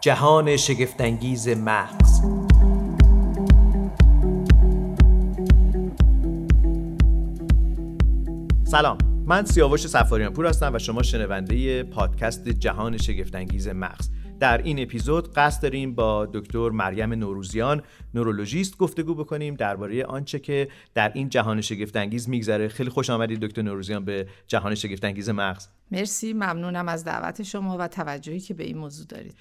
جهان شگفتانگیز مغز. سلام من سیاوش سفاریان پور هستم و شما شنونده پادکست جهان شگفتانگیز مغز. در این اپیزود قصد داریم با دکتر مریم نوروزیان نورولوژیست گفتگو بکنیم درباره آنچه که در این جهان شگفتانگیز میگذره. خیلی خوش آمدید دکتر نوروزیان به جهان شگفتانگیز مغز. مرسی ممنونم از دعوت شما و توجهی که به این موضوع دارید.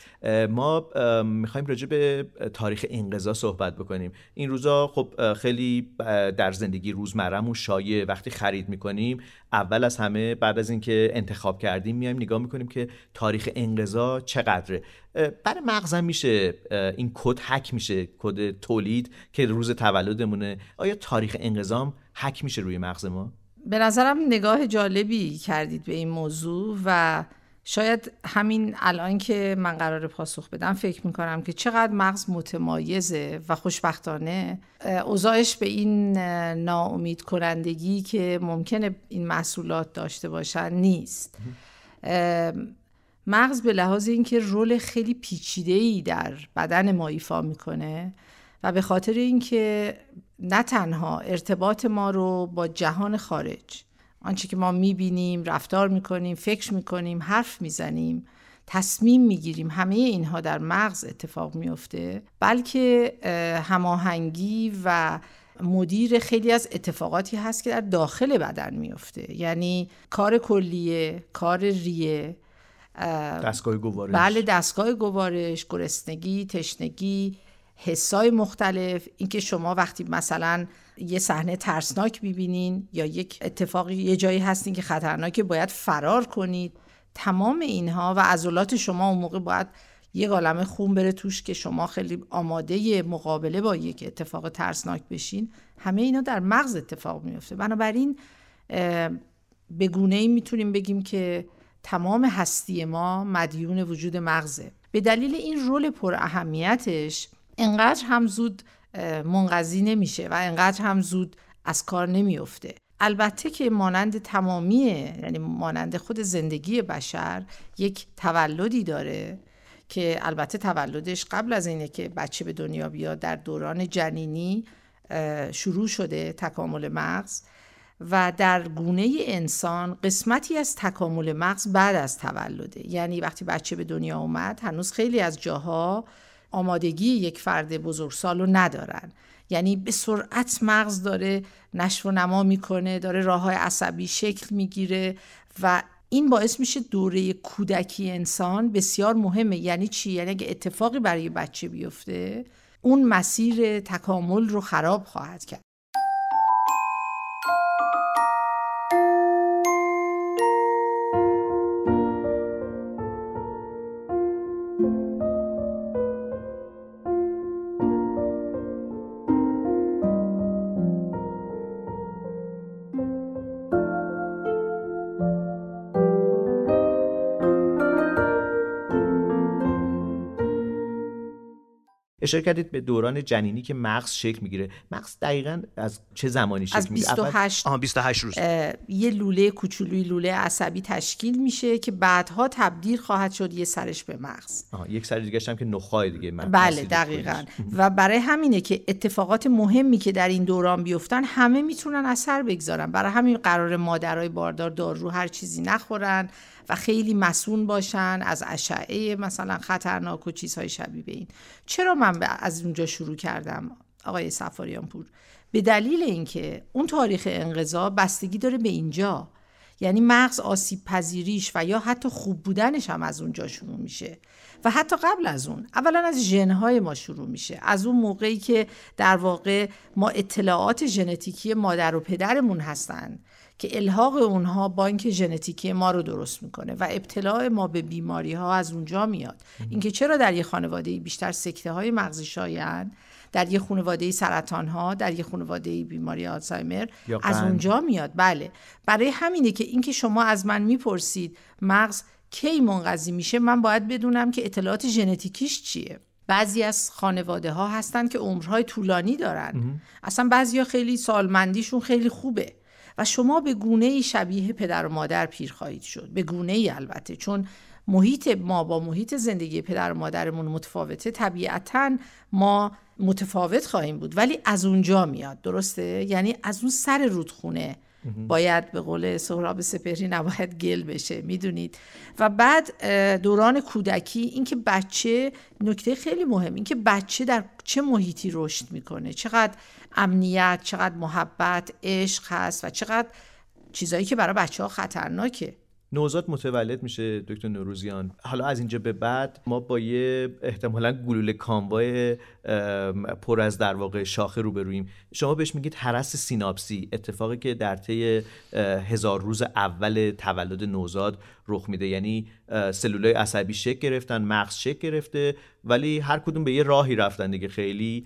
ما می‌خوایم راجع به تاریخ انقضا صحبت بکنیم. این روزا خب خیلی در زندگی روزمرهمون شایع وقتی خرید می‌کنیم اول از همه بعد از اینکه انتخاب کردیم میایم نگاه می‌کنیم که تاریخ انقضا چقدره. برای مغزم میشه این کد هک میشه کد تولید که روز تولدمونه. آیا تاریخ انقضام هک میشه روی مغز ما؟ به نظرم نگاه جالبی کردید به این موضوع و شاید همین الان که من قرار پاسخ بدم فکر می‌کنم که چقدر مغز متمایزه و خوشبختانه. اوضاعش به این ناامید کنندگی که ممکنه این محصولات داشته باشن نیست. مغز به لحاظ اینکه رول خیلی پیچیده ای در بدن ما ایفا می‌کنه و به خاطر اینکه نه تنها ارتباط ما رو با جهان خارج آنچه که ما می‌بینیم رفتار می‌کنیم فکر می‌کنیم حرف می‌زنیم تصمیم می‌گیریم همه اینها در مغز اتفاق میفته بلکه هماهنگی و مدیر خیلی از اتفاقاتی هست که در داخل بدن میفته یعنی کار کلیه کار ریه دستگاه گوارش. بله دستگاه گوارش گرسنگی تشنگی حسای مختلف اینکه شما وقتی مثلا یه صحنه ترسناک می‌بینین یا یک اتفاقی یه جایی هستین که خطرناکه باید فرار کنید. تمام اینها و عضلات شما اون موقع باید یه گالمه خون بره توش که شما خیلی آماده مقابله با یک اتفاق ترسناک بشین. همه اینا در مغز اتفاق میفته بنابراین به گونه ای می‌تونیم بگیم که تمام هستی ما مدیون وجود مغزه. به دلیل این رول پر اهمیتش انقدر هم زود منقضی نمیشه و انقدر هم زود از کار نمیفته. البته که مانند تمامیه یعنی مانند خود زندگی بشر یک تولدی داره که البته تولدش قبل از اینه که بچه به دنیا بیاد در دوران جنینی شروع شده تکامل مغز و در گونه انسان قسمتی از تکامل مغز بعد از تولده. یعنی وقتی بچه به دنیا اومد هنوز خیلی از جاها آمادگی یک فرد بزرگسال رو ندارن. یعنی به سرعت مغز داره نشو و نما می‌کنه داره راه های عصبی شکل می‌گیره و این باعث میشه دوره کودکی انسان بسیار مهمه. یعنی چی؟ یعنی اگه اتفاقی برای بچه بیفته اون مسیر تکامل رو خراب خواهد کرد. اشاره کردید به دوران جنینی که مغز شکل می‌گیره. مغز دقیقا از چه زمانی شکل می‌گیره؟ از 28 آها 28 روز. یه لوله کوچولوی لوله عصبی تشکیل میشه که بعدها تبدیل خواهد شد یه سرش به مغز. آها یک سر دیگه هم که نخای دیگه مغز بله دقیقا. و برای همینه که اتفاقات مهمی که در این دوران بیفتن همه می‌تونن اثر بگذارن. برای همین قرار مادرای باردار دارو هر چیزی نخورن. و خیلی مسون باشن از اشعه مثلا خطرناک و چیزهای شبیه به این. چرا من از اونجا شروع کردم آقای سفاریان پور به دلیل اینکه اون تاریخ انقضا بستگی داره به اینجا. یعنی مغز آسیب پذیریش و یا حتی خوب بودنش هم از اونجا شروع میشه. و حتی قبل از اون اولا از ژنهای ما شروع میشه. از اون موقعی که در واقع ما اطلاعات ژنتیکی مادر و پدرمون هستن. که الحاق اونها بانک ژنتیکی ما رو درست می‌کنه و ابتلاع ما به بیماری ها از اونجا میاد. اینکه چرا در یه خانواده بیشتر سکته های مغزی شایعن در یه خانواده سرطان ها در یه خانواده بیماری آلزایمر از اونجا میاد؟ بله. برای همینه که اینکه شما از من می‌پرسید مغز کی منقضی میشه من باید بدونم که اطلاعات ژنتیکیش چیه. بعضی از خانواده ها هستن که عمرهای طولانی دارن. اصلا بعضی ها خیلی سالمندیشون خیلی خوبه. و شما به گونه شبیه پدر و مادر پیر خواهید شد. به گونه ای البته چون محیط ما با محیط زندگی پدر و مادرمون متفاوته. طبیعتا ما متفاوت خواهیم بود ولی از اونجا میاد. درسته؟ یعنی از اون سر رودخونه باید به قول سهراب سپهری نباید گل بشه می‌دونید. و بعد دوران کودکی اینکه بچه نکته خیلی مهم اینکه بچه در چه محیطی رشد می‌کنه. چقدر امنیت چقدر محبت عشق هست و چقدر چیزایی که برای بچه ها خطرناکه. نوزاد متولد میشه دکتر نوروزیان. حالا از اینجا به بعد ما با یه احتمالا گلوله کاموای پر از در واقع شاخه روبرویم شما بهش میگید حرس سیناپسی اتفاقی که در طی هزار روز اول تولد نوزاد رخ میده. یعنی سلولای عصبی شکل گرفتن مغز شکل گرفته ولی هر کدوم به یه راهی رفتن دیگه. خیلی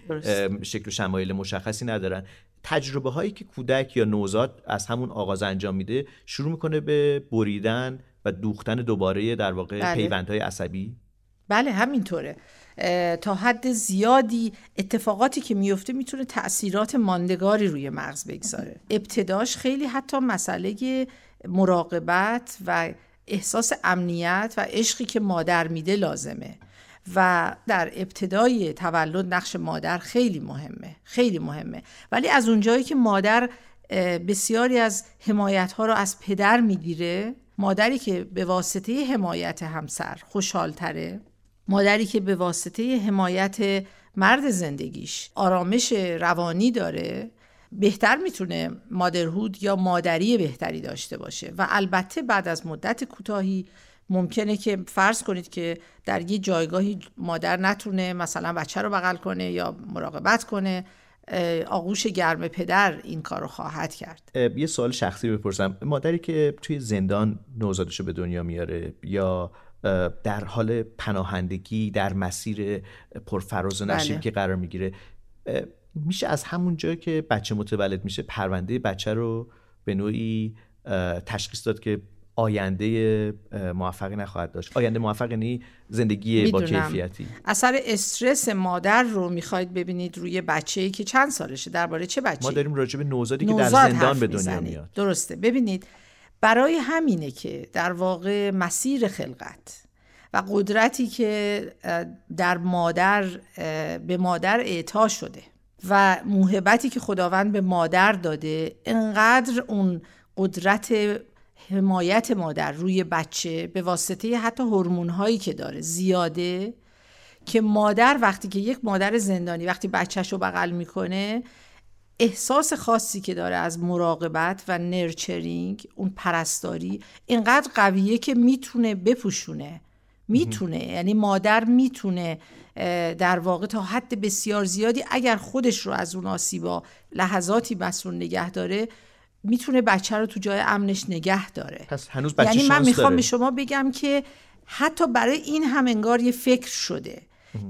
شکل و شمایل مشخصی ندارن. تجربه هایی که کودک یا نوزاد از همون آغاز انجام میده شروع می‌کنه به بریدن و دوختن دوباره در واقع بله. پیوندهای عصبی؟ بله همینطوره. تا حد زیادی اتفاقاتی که میفته می‌تونه تاثیرات ماندگاری روی مغز بگذاره. ابتداش خیلی حتی مسئله مراقبت و احساس امنیت و عشقی که مادر میده لازمه. و در ابتدای تولد نقش مادر خیلی مهمه خیلی مهمه. ولی از اونجایی که مادر بسیاری از حمایت ها رو از پدر می‌گیره مادری که به واسطه حمایت همسر خوشحالتره مادری که به واسطه حمایت مرد زندگیش آرامش روانی داره بهتر می‌تونه مادرهود یا مادری بهتری داشته باشه. و البته بعد از مدت کوتاهی ممکنه که فرض کنید که در یه جایگاهی مادر نتونه مثلا بچه رو بغل کنه یا مراقبت کنه آغوش گرم پدر این کار رو خواهد کرد یه سوال شخصی بپرسم مادری که توی زندان نوزادش رو به دنیا میاره یا در حال پناهندگی در مسیر پرفراز و نشیب بله. که قرار می‌گیره میشه از همون جایی که بچه متولد میشه پرونده بچه رو به نوعی تشخیص داد که آینده موفقی نخواهد داشت. آینده موفق یعنی زندگی با کیفیتی. اثر استرس مادر رو می‌خواید ببینید روی بچه‌ای که چند سالشه؟ درباره چه بچه‌ای؟ ما داریم راجع به نوزادی که در زندان به دنیا میاد. درسته. ببینید برای همینه که در واقع مسیر خلقت و قدرتی که در مادر به مادر اعطا شده و موهبتی که خداوند به مادر داده انقدر اون قدرت حمایت مادر روی بچه به واسطه حتی هورمون هایی که داره زیاده که مادر وقتی که یک مادر زندانی وقتی بچهش رو بغل می‌کنه احساس خاصی که داره از مراقبت و نرچرینگ اون پرستاری اینقدر قویه که می‌تونه بپوشونه. می‌تونه یعنی مادر می‌تونه در واقع تا حد بسیار زیادی اگر خودش رو از اون آسیبا لحظاتی مسئول نگه داره می‌تونه بچه رو تو جای امنش نگه داره پس هنوز بچه یعنی من می‌خوام به شما بگم که حتی برای این هم انگار یه فکر شده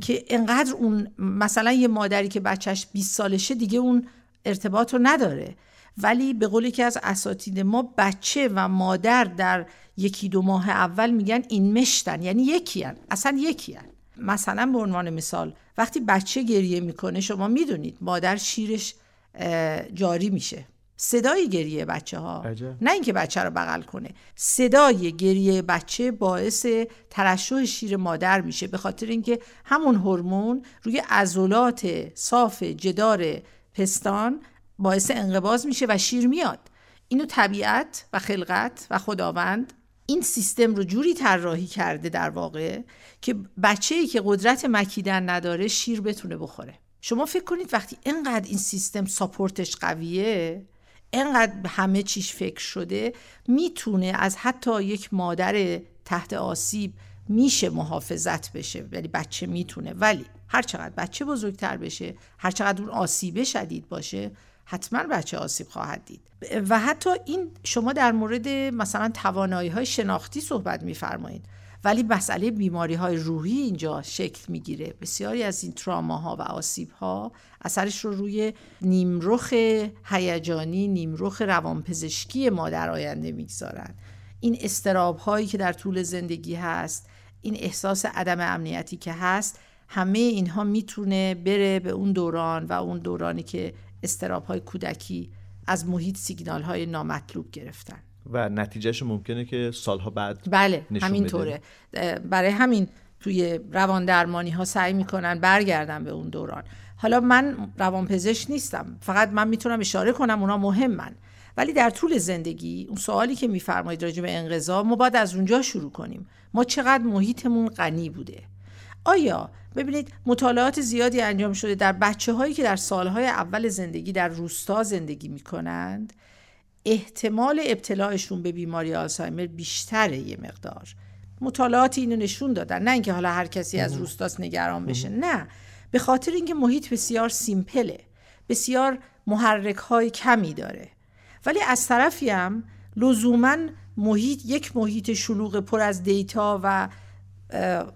که انقدر اون مثلا یه مادری که بچهش 20 سالشه دیگه اون ارتباط رو نداره ولی به قولی که از اساتید ما بچه و مادر در یکی دو ماه اول میگن این مشتن یعنی یکی هن. اصلا یکی هن. مثلا به عنوان مثال وقتی بچه گریه می‌کنه شما می‌دونید مادر شیرش جاری میشه صدای گریه بچه ها نه اینکه بچه رو بغل کنه. صدای گریه بچه باعث ترشح شیر مادر میشه به خاطر اینکه همون هورمون روی عضلات صاف جدار پستان باعث انقباض میشه و شیر میاد. اینو طبیعت و خلقت و خداوند این سیستم رو جوری طراحی کرده در واقع که بچه ای که قدرت مکیدن نداره شیر بتونه بخوره. شما فکر کنید وقتی اینقدر این سیستم ساپورتش قویه انقدر همه چیش فکر شده می‌تونه از حتی یک مادر تحت آسیب میشه محافظت بشه. ولی بچه می‌تونه. ولی هر چقدر بچه بزرگتر بشه هر چقدر اون آسیبه شدید باشه حتما بچه آسیب خواهد دید. و حتی این شما در مورد مثلا توانایی های شناختی صحبت میفرمایید. ولی مسئله بیماری های روحی اینجا شکل می‌گیره. بسیاری از این تراماها و آسیب ها اثرش رو روی نیمرخ هیجانی نیمرخ روانپزشکی ما در آینده می‌گذارن. این استراب هایی که در طول زندگی هست این احساس عدم امنیتی که هست همه اینها می‌تونه بره به اون دوران و اون دورانی که استراب های کودکی از محیط سیگنال های نامطلوب گرفتن. و نتیجهش ممکنه که سالها بعد بله همینطوره. برای همین توی روان درمانی ها سعی می‌کنن برگردن به اون دوران. حالا من روانپزشک نیستم. فقط من می‌تونم اشاره کنم اونا مهمن ولی در طول زندگی اون سوالی که میفرمایید راجع به انقضا ما باید از اونجا شروع کنیم. ما چقدر محیطمون غنی بوده. آیا ببینید مطالعات زیادی انجام شده در بچه هایی که در سالهای اول زندگی در روستا زندگی می کنند احتمال ابتلاعشون به بیماری آلزایمر بیشتره یه مقدار. مطالعات اینو نشون دادن. نه اینکه حالا هر کسی از روستاست نگران بشه. نه. به خاطر اینکه محیط بسیار سیمپله. بسیار محرک های کمی داره. ولی از طرفی هم لزوما محیط یک محیط شلوغ پر از دیتا و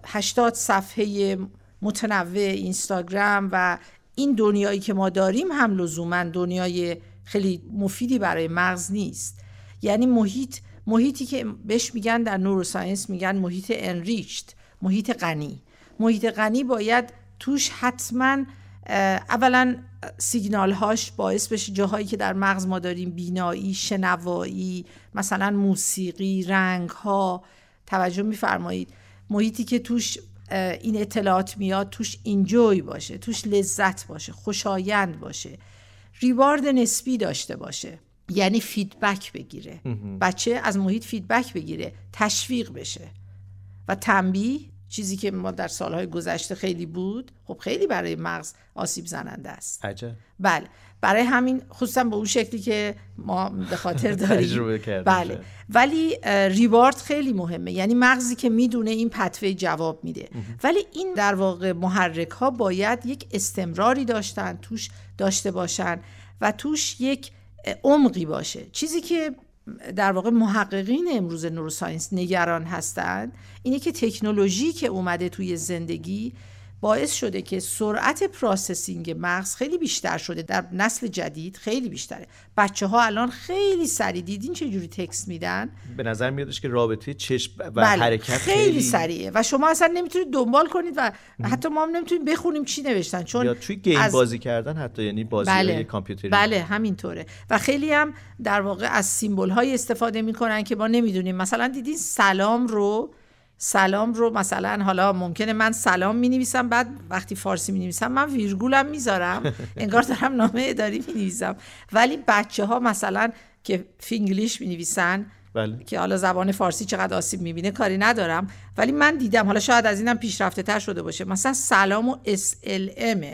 80 صفحه متنوع اینستاگرام و این دنیایی که ما داریم هم لزوما دنیای خیلی مفیدی برای مغز نیست. یعنی محیط محیطی که بهش میگن در نوروساینس میگن محیط انریچت محیط غنی. محیط غنی باید توش حتما اولا سیگنال هاش باعث بشه جاهایی که در مغز ما داریم بینایی شنوایی مثلا موسیقی رنگ ها توجه میفرمایید. محیطی که توش این اطلاعات میاد توش اینجوی باشه توش لذت باشه خوشایند باشه. reward نسبی داشته باشه. یعنی feedback بگیره. بچه از محیط feedback بگیره. تشویق بشه. و تنبیه چیزی که ما در سالهای گذشته خیلی بود خب خیلی برای مغز آسیب زننده است. عجب. بله. برای همین خصوصا به اون شکلی که ما به خاطر داریم. بله. ولی reward خیلی مهمه. یعنی مغزی که می‌دونه این pathway جواب میده. ولی این در واقع محرک ها باید یک استمراری داشتن توش داشته باشن و توش یک عمقی باشه. چیزی که در واقع محققین امروز neuroscience نگران هستند اینه که تکنولوژی که اومده توی زندگی باعث شده که سرعت processing مغز خیلی بیشتر شده در نسل جدید خیلی بیشتره. بچه ها الان خیلی سریع دیدین چه جوری text میدن؟ به نظر میادش که رابطه چشم و بله، حرکت خیلی, خیلی سریعه و شما اصلا نمی‌تونید دنبال کنید و حتی ما هم نمی‌تونیم بخونیم چی نوشتن چون یا توی game از... بازی کردن حتی یعنی بازی بله. کامپیوتری. بله همینطوره. و خیلی هم در واقع از symbol های استفاده می‌کنن که ما نمی‌دونیم. مثلا دیدین سلام رو سلام رو مثلا حالا ممکنه من سلام می نویسم بعد وقتی فارسی می نویسم من ویرگولم می‌ذارم. انگار دارم نامه اداری می نویسم ولی بچه ها مثلا که فینگلیش می نویسن بله. که حالا زبان فارسی چقدر آسیب می‌بینه کاری ندارم. ولی من دیدم حالا شاید از اینم پیشرفته تر شده باشه. مثلا سلام و SLM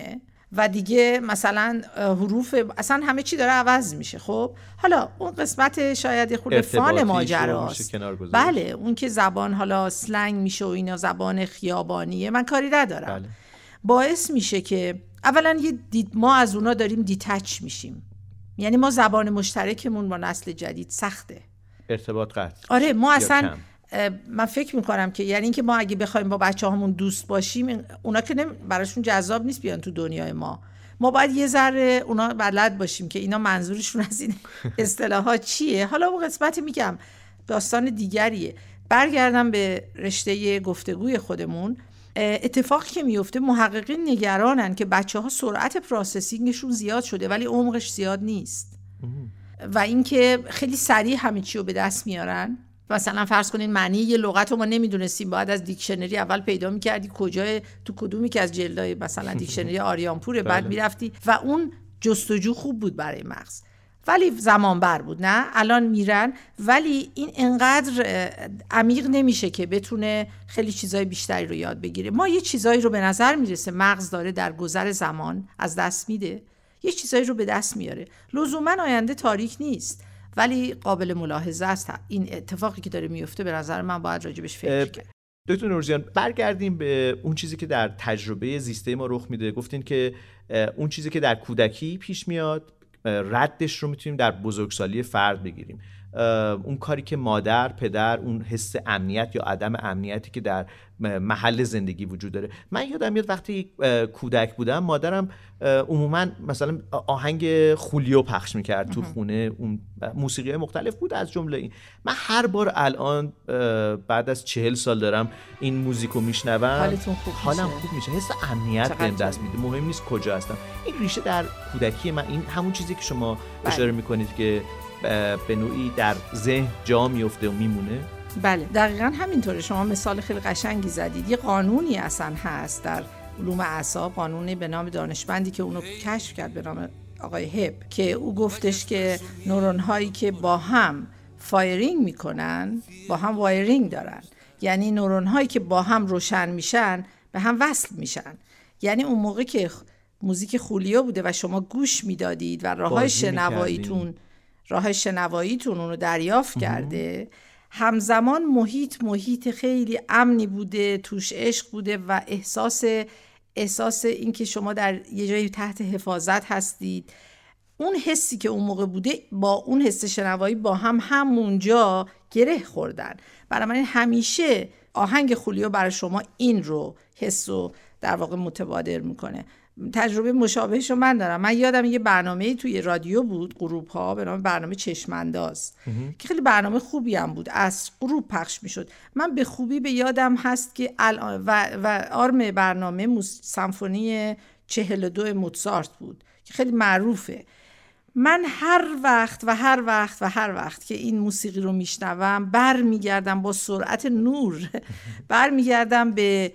و دیگه مثلا حروف اصلا همه چی داره عوض میشه خب؟ حالا اون قسمت شاید خود فان ماجراست. بله اون که زبان حالا سلنگ میشه و اینا زبان خیابانیه من کاری ندارم. بله. باعث میشه که اولا یه دید ما از اونا داریم دیتچ میشیم. یعنی ما زبان مشترکمون با نسل جدید سخته. ارتباط قطع آره ما اصلا من فکر می‌کنم که یعنی اینکه ما اگه بخوایم با بچه همون دوست باشیم اونا که براشون جذاب نیست بیان تو دنیای ما. ما باید یه ذره اونا بلد باشیم که اینا منظورشون از این اصطلاحات چیه. حالا اون قسمت میگم داستان دیگریه. برگردم به رشته گفتگوی خودمون. اتفاقی که میفته محققین نگرانن که بچه ها سرعت پروسسینگشون زیاد شده ولی عمقش زیاد نیست. و اینکه خیلی سریع همه چی رو به دست میارن. مثلا فرض کنین معنی یه لغت رو ما نمی‌دونستیم. باید از دیکشنری اول پیدا می‌کردی. کجای تو کدومی که از جلدای مثلا دیکشنری آریانپوره بعد بله. می‌رفتی. و اون جستجو خوب بود برای مغز. ولی زمان بر بود نه؟ الان میرن. ولی این انقدر عمیق نمیشه که بتونه خیلی چیزای بیشتری رو یاد بگیره. ما یه چیزایی رو به نظر می‌رسه مغز داره در گذر زمان از دست میده. یه چیزایی رو به دست میاره. لزوما آینده تاریک نیست. ولی قابل ملاحظه است. این اتفاقی که داره میفته به نظر من باید راجبش فکر کرد دکتر نورزیان برگردیم به اون چیزی که در تجربه زیسته ما رخ میده. گفتین که اون چیزی که در کودکی پیش میاد ردش رو می‌تونیم در بزرگسالی فرد بگیریم. اون کاری که مادر پدر اون حس امنیت یا عدم امنیتی که در محل زندگی وجود داره. من یادم میاد وقتی کودک بودم مادرم عموما مثلا آهنگ خولیو پخش می‌کرد تو خونه. اون موسیقی مختلف بود از جمله این. من هر بار الان بعد از چهل سال دارم این موزیکو میشنوم حالتون خوب حالم خوب میشه. حس امنیت بهم دست میده. مهم نیست کجا هستم. این ریشه در کودکی من این همون چیزی که شما بله. اشاره می‌کنید که به نوعی در ذهن جا میفته و میمونه؟ بله دقیقا همینطوره. شما مثال خیلی قشنگی زدید. یه قانونی اصلا هست در علوم اعصاب قانونی به نام دانشمندی که اونو کشف کرد به نام آقای هب که او گفتش که نورون هایی که با هم firing می‌کنن با هم wiring دارن. یعنی نورون هایی که با هم روشن میشن به هم وصل میشن. یعنی اون موقع که موزیک خولیو بوده و شما گوش می‌دادید و راه های شنواییتون راه شنواییتون اونو دریافت کرده. همزمان محیط محیط خیلی امنی بوده توش عشق بوده و احساس احساس اینکه شما در یه جایی تحت حفاظت هستید. اون حسی که اون موقع بوده با اون حس شنوایی با هم همونجا گره خوردن. برای من همیشه آهنگ خولیو برای شما این رو حس رو در واقع متبادر می‌کنه. تجربه مشابهش رو من دارم. من یادم یه برنامه توی رادیو بود غروب ها به نام برنامه چشمانداز که خیلی برنامه خوبی هم بود. از غروب پخش می‌شد. من به خوبی به یادم هست که الان و, و آرم برنامه سمفونی چهل دو موتسارت بود که خیلی معروفه. من هر وقت و هر وقت و هر وقت که این موسیقی رو میشنوم برمیگردم با سرعت نور برمیگردم به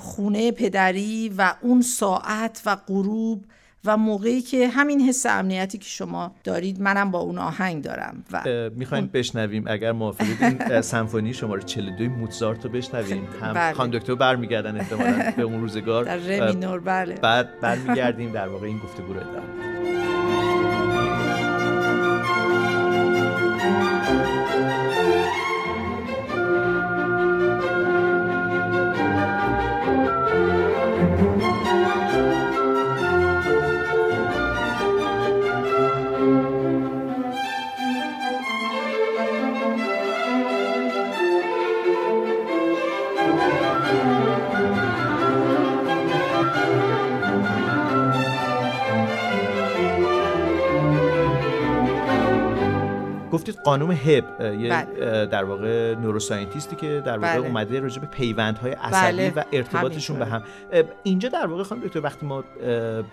خونه پدری و اون ساعت و غروب و موقعی که همین حس امنیتی که شما دارید منم با اون آهنگ دارم و می‌خوایم بشنویم اگر موافقید. این سمفونی شماره 42 موتزارت رو بشنویم. هم بله. خان دکتر برمیگردن احتمالاً به اون روزگار. در رمینور بله بعد برمیگردیم در واقع این گفتگو رو ادامه قانون هب یه بله. در واقع نوروساینتیستی که در واقع بله. اومده راجع به پیوندهای عصبی بله. و ارتباطشون به هم اینجا در واقع خانم دکتر وقتی ما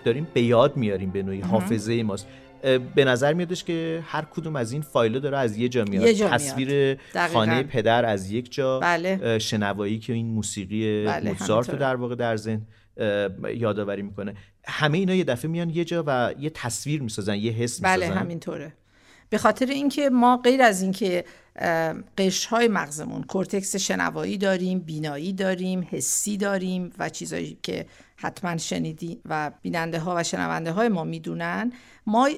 داریم به یاد میاریم به نوعی حافظه ماست به نظر میادش که هر کدوم از این فایل داره از یه جا میاد جا تصویر خانه پدر از یک جا بله. شنوایی که این موسیقی بله. موزارت رو در واقع در ذهن یادآوری می‌کنه همه اینا یه دفعه میان یه جا و یه تصویر می‌سازن یه حس بله همینطوره به خاطر اینکه ما غیر از اینکه قشرهای مغزمون کورتکس شنوایی داریم بینایی داریم حسی داریم و چیزایی که حتما شنیدی و بیننده ها و شنونده های ما می‌دونن ما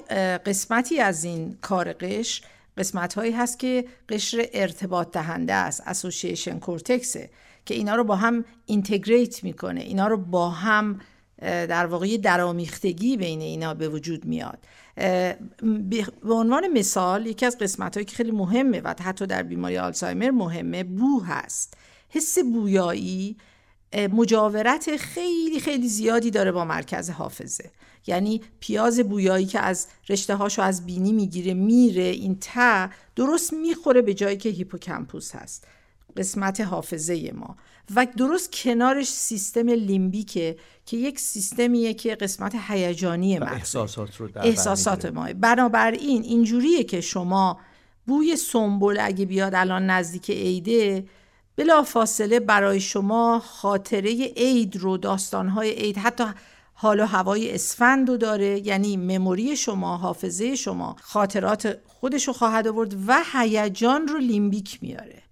قسمتی از این کار قشر قسمت هایی هست که قشر ارتباط دهنده است association cortex ه که اینا رو با هم integrate می‌کنه اینا رو با هم در واقع درامیختگی بین اینا به وجود میاد. به عنوان مثال یکی از قسمت هایی که خیلی مهمه و حتی در بیماری آلزایمر مهمه بو هست. حس بویایی مجاورت خیلی خیلی زیادی داره با مرکز حافظه. یعنی پیاز بویایی که از رشته هاشو از بینی می‌گیره میره این ته درست می‌خوره به جایی که هیپوکمپوس هست. قسمت حافظه ما. و درست کنارش سیستم لیمبیکه که یک سیستمیه که قسمت هیجانی ما احساسات رو در احساسات ما. بنابراین اینجوریه که شما بوی سنبل اگه بیاد الان نزدیک عیده بلا فاصله برای شما خاطره عید رو داستانهای عید حتی حال و هوای اسفند رو داره. یعنی مموری شما حافظه شما خاطرات خودش رو خواهد آورد و هیجان رو لیمبیک میاره.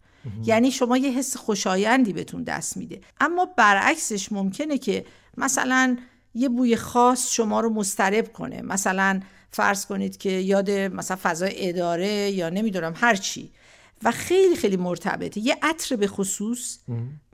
یعنی شما یه حس خوشایندی بهتون دست میده. اما برعکسش ممکنه که مثلا یه بوی خاص شما رو مسترب کنه. مثلا فرض کنید که یاد مثلا فضای اداره یا نمی‌دونم هر چی. و خیلی خیلی مرتبطه. یه عطر به خصوص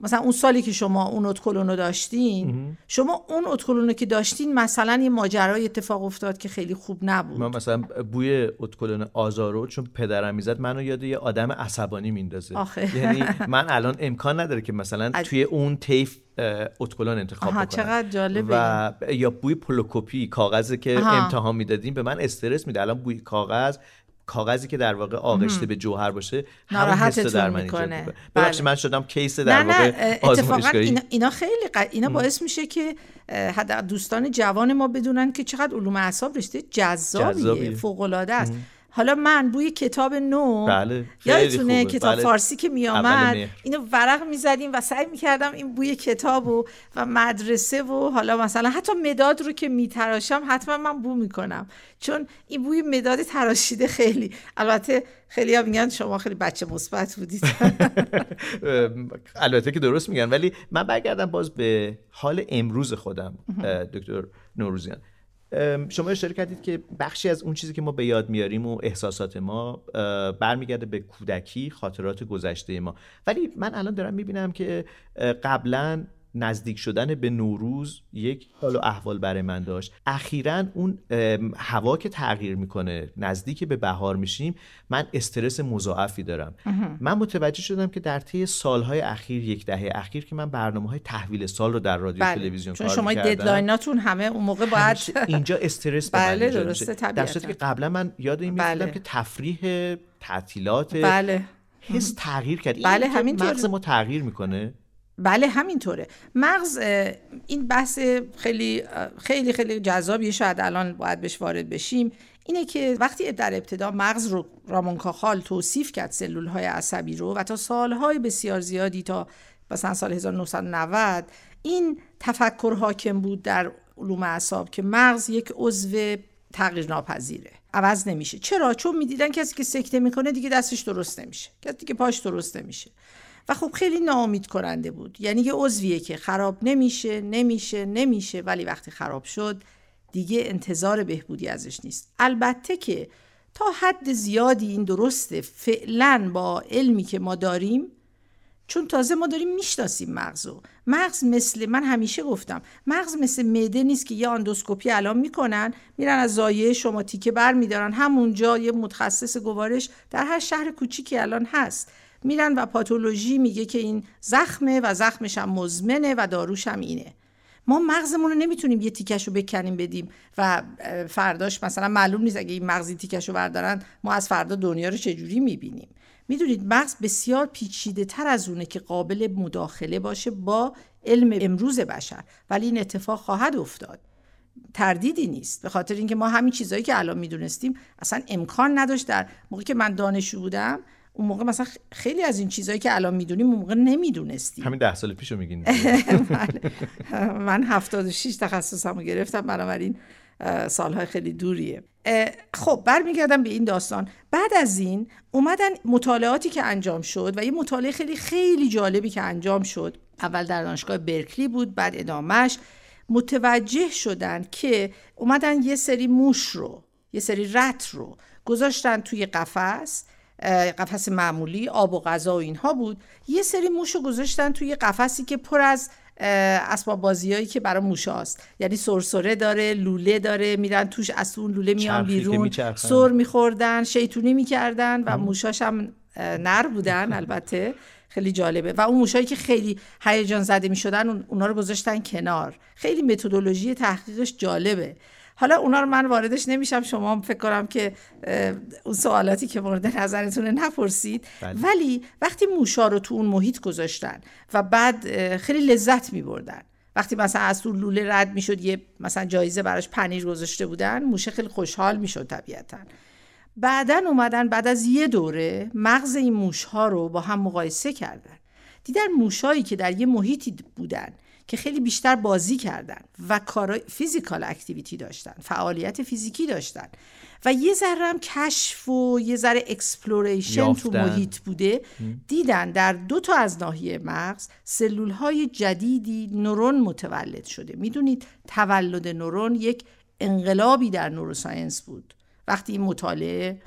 مثلا اون سالی که شما اون اتکلون رو داشتین شما اون اتکلون که داشتین مثلا یه ماجرای اتفاق افتاد که خیلی خوب نبود. من مثلا بوی اتکلون آزارو چون پدرم می‌زد منو یاد یه آدم عصبانی میندازه. یعنی من الان امکان نداره که مثلا توی اون تیف ادکلن انتخاب بکنم. چقدر جالبه. و یا بوی پلی‌کپی کاغذی که امتحان می‌دادیم به من استرس میده. الان بوی کاغذ کاغذی که در واقع آغشته به جوهر باشه حس در من می‌کنه. ببخشید. من شدم case در نه واقع اتفاقا اینا, اینا خیلی ق... اینا باعث میشه که حد دوستان جوان ما بدونن که چقدر علوم اعصاب رشته جذابیه, جذابیه. فوق العاده است حالا من بوی کتاب نو بله یادتونه کتاب بله. فارسی که می آمد اینو ورق می‌زدیم و سعی می‌کردم این بوی کتاب و, و مدرسه و حالا مثلا حتی مداد رو که میتراشم حتما من بو می‌کنم. چون این بوی مداد تراشیده خیلی. البته خیلی ها میگن شما خیلی بچه مثبت بودید. البته که درست میگن. ولی من برگردم باز به حال امروز خودم دکتر نوروزیان. شما اشاره کردید که بخشی از اون چیزی که ما به یاد میاریم و احساسات ما برمیگرده به کودکی خاطرات گذشته ما. ولی من الان دارم می‌بینم که قبلا نزدیک شدن به نوروز یک حال و احوال برای من داشت. اخیرا اون هوا که تغییر می‌کنه نزدیک به بهار میشیم من استرس مضاعفی دارم. من متوجه شدم که در طی سالهای اخیر یک دهه اخیر که من برنامه های تحویل سال رو در رادیو بله. تلویزیون چون شما ددلایناتون همه اون موقع باید اینجا استرس بله درسته در صورتی که قبلا من یاد این بله. که تفریح تعطیلات بله. حس تغییر کرد. بله همین مغز ما تغییر می‌کنه بله همینطوره. مغز این بحث خیلی خیلی خیلی جذابیه. شاید الان باید بهش وارد بشیم. اینه که وقتی در ابتدا مغز رو رامون کاخال توصیف کرد سلول های عصبی رو و تا سالهای بسیار زیادی تا مثلا سال 1990 این تفکر حاکم بود در علوم اعصاب که مغز یک عضو تغییر ناپذیره عوض نمیشه. چرا؟ چون می‌دیدن کسی که سکته می‌کنه دیگه دستش درست نمیشه. کسی که پاش درست نمیشه. و خب خیلی ناامید کننده بود. یعنی یه عضویه که خراب نمیشه نمیشه نمیشه ولی وقتی خراب شد دیگه انتظار بهبودی ازش نیست. البته که تا حد زیادی این درسته فعلا با علمی که ما داریم چون تازه ما داریم می‌شناسیم مغزو مغز مثل من همیشه گفتم مغز مثل معده نیست که یه آندوسکوپی الان می‌کنن میرن از زایه شما تیکه بر میدارن همونجا یه متخصص گوارش در هر شهر کوچیکی الان هست. میرن و پاتولوژی میگه که این زخمه و زخمش هم مزمنه و داروش هم اینه. ما مغزمون رو نمی‌تونیم یه تیکش رو بکنیم بدیم و فرداش مثلا معلوم نیست اگه این مغزی تیکش رو بردارن ما از فردا دنیا رو چجوری می‌بینیم. می‌دونید مغز بسیار پیچیده تر از اونه که قابل مداخله باشه با علم امروز بشر. ولی این اتفاق خواهد افتاد. تردیدی نیست. به خاطر اینکه ما همین چیزهایی که الان می‌دونستیم اصلا امکان نداشت در موقعی که من دانشجو بودم اون موقع مثلا خیلی از این چیزهایی که الان می‌دونیم اون موقع نمی‌دونستیم همین ده سال پیشو میگین بله. من 76 تخصصمو گرفتم بنابراین سالهای خیلی دوریه. خب برمیگردم به این داستان. بعد از این اومدن مطالعاتی که انجام شد و یه مطالعه خیلی خیلی جالبی که انجام شد. اول در دانشگاه برکلی بود بعد ادامهش متوجه شدن که اومدن یه سری موش رو یه سری رت رو گذاشتن توی قفس. قفس معمولی آب و غذا و اینها بود. یه سری موش رو گذاشتن توی قفسی که پر از اسباب بازیایی که برای موش هاست. یعنی سرسره داره لوله داره میرن توش از اون لوله میان بیرون سر میخوردن شیطونی می‌کردن و موشاش هم نر بودن البته. خیلی جالبه. و اون موشایی که خیلی هیجان زده می‌شدن اونا رو گذاشتن کنار. خیلی متدولوژی تحقیقش جالبه. حالا اونا رو من واردش نمیشم شما فکر کنم که اون سوالاتی که مورد نظرتونه نپرسید. بله. ولی وقتی موشا رو تو اون محیط گذاشتن و بعد خیلی لذت میبردن. وقتی مثلا از تو لوله رد می‌شد یه مثلا جایزه براش پنیر گذاشته بودن موشه خیلی خوشحال می‌شد طبیعتا. بعدا اومدن بعد از یه دوره مغز این موش ها رو با هم مقایسه کردن. دیدن موشایی که در یه محیطی بودن که خیلی بیشتر بازی کردن و کار physical activity داشتن فعالیت فیزیکی داشتن. و یه ذره هم کشف و یه ذره exploration تو محیط بوده. دیدن در دو تا از ناحیه مغز سلول های جدیدی نورون متولد شده. می‌دونید تولد نورون یک انقلابی در نوروساینس بود. وقتی این مطالعه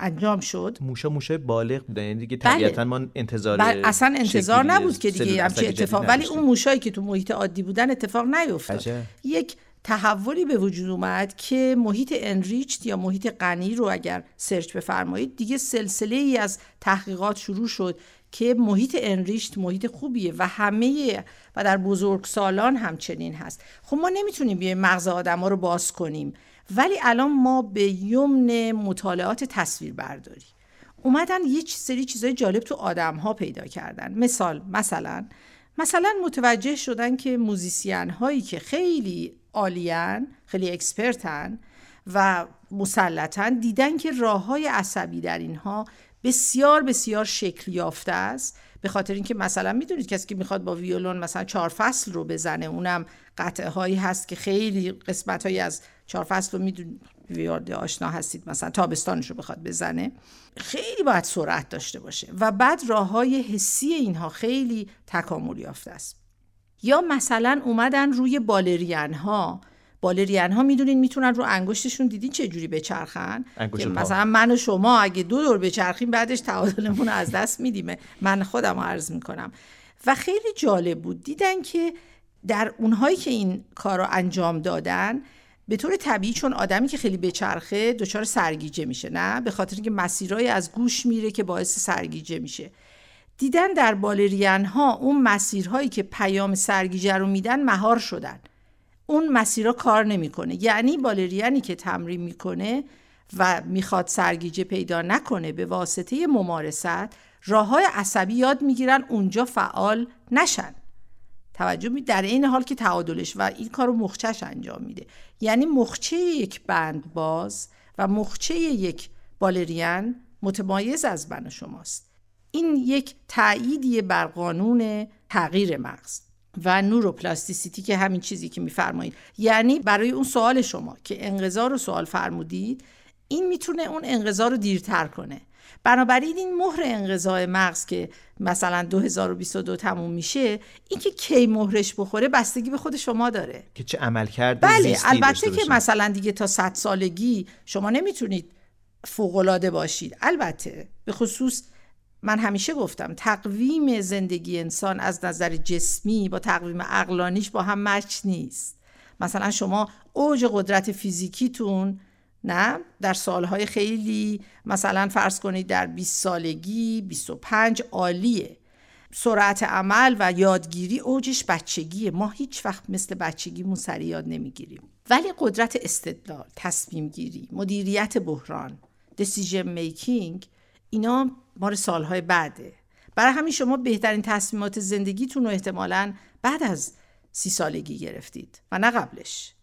انجام شد. موشا موشه بالغ بودن یعنی دیگه طبیعتا ما انتظار بله. اصلا انتظار نبود که دیگه همچی اتفاق ولی اون موشایی که تو محیط عادی بودن اتفاق نیفتاد. یک تحولی به وجود اومد که محیط انریچت یا محیط غنی رو اگر سرچ بفرمایید دیگه سلسله ای از تحقیقات شروع شد که محیط انریشت محیط خوبیه و همه و در بزرگ سالان همچنین هست. خب ما نمی‌تونیم بیایم مغز آدم ها رو باز کنیم. ولی الان ما به یمن مطالعات تصویر برداری. اومدن یه سری چیزای جالب تو آدم ها پیدا کردن. مثال مثلا مثلا متوجه شدن که musician هایی که خیلی عالیان خیلی expert ن و مسلطن دیدن که راه های عصبی در اینها بسیار بسیار شکل یافته است. به خاطر اینکه مثلا می‌دونید کسی که می‌خواد با ویولون مثلا چهار فصل رو بزنه اونم قطعه هایی هست که خیلی قسمت هایی از چهار فصل رو می‌دونید آشنا هستید مثلا تابستانش رو بخواد بزنه. خیلی باید سرعت داشته باشه و بعد راه های حسی اینها خیلی تکامل یافته است. یا مثلا اومدن روی بالرین ها بالرین ها می‌دونین می‌تونن رو انگشتشون دیدین چه جوری بچرخن؟ که مثلا من و شما اگه دو دور بچرخیم بعدش تعادلمون از دست میدیم. من خودم عرض می‌کنم. و خیلی جالب بود. دیدن که در اونهایی که این کار رو انجام دادن به طور طبیعی چون آدمی که خیلی بچرخه دچار سرگیجه میشه نه؟ به خاطر اینکه مسیرهای از گوش میره که باعث سرگیجه میشه. دیدن در بالرین ها اون مسیرهایی که پیام سرگیجه رو میدن مهار شدن. اون مسیرها کار نمی‌کنه. یعنی بالرینی که تمرین می‌کنه و می‌خواد سرگیجه پیدا نکنه به واسطه ممارست راه های عصبی یاد می‌گیرن اونجا فعال نشن. توجه می در این حال که تعادلش و این کار رو مخچش انجام میده. یعنی مخچه یک بند باز و مخچه یک بالرین متمایز از من شماست. این یک تأییدیه بر قانون تغییر مغز و نوروپلاستیسیتی که همین چیزی که میفرمایید. یعنی برای اون سوال شما که انقضا رو سوال فرمودید این می‌تونه اون انقضا رو دیرتر کنه. بنابراین این مهر انقضای مغز که مثلا 2022 تموم میشه این که کی مهرش بخوره بستگی به خود شما داره. که چه عمل کرده بله البته که مثلا دیگه تا 100 سالگی شما نمی‌تونید فوقالعاده باشید. البته به خصوص من همیشه گفتم تقویم زندگی انسان از نظر جسمی با تقویم عقلانیش با هم مچ نیست. مثلا شما اوج قدرت فیزیکیتون نه در سالهای خیلی مثلا فرض کنید در 20 سالگی 25 عالیه. سرعت عمل و یادگیری اوجش بچگیه. ما هیچ وقت مثل بچگیمون سری یاد نمی‌گیریم. ولی قدرت استدلال تصمیم گیری مدیریت بحران decision میکینگ اینا مار سالهای بعده. برای همین شما بهترین تصمیمات زندگیتون رو احتمالا بعد از سی سالگی گرفتید و نه قبلش.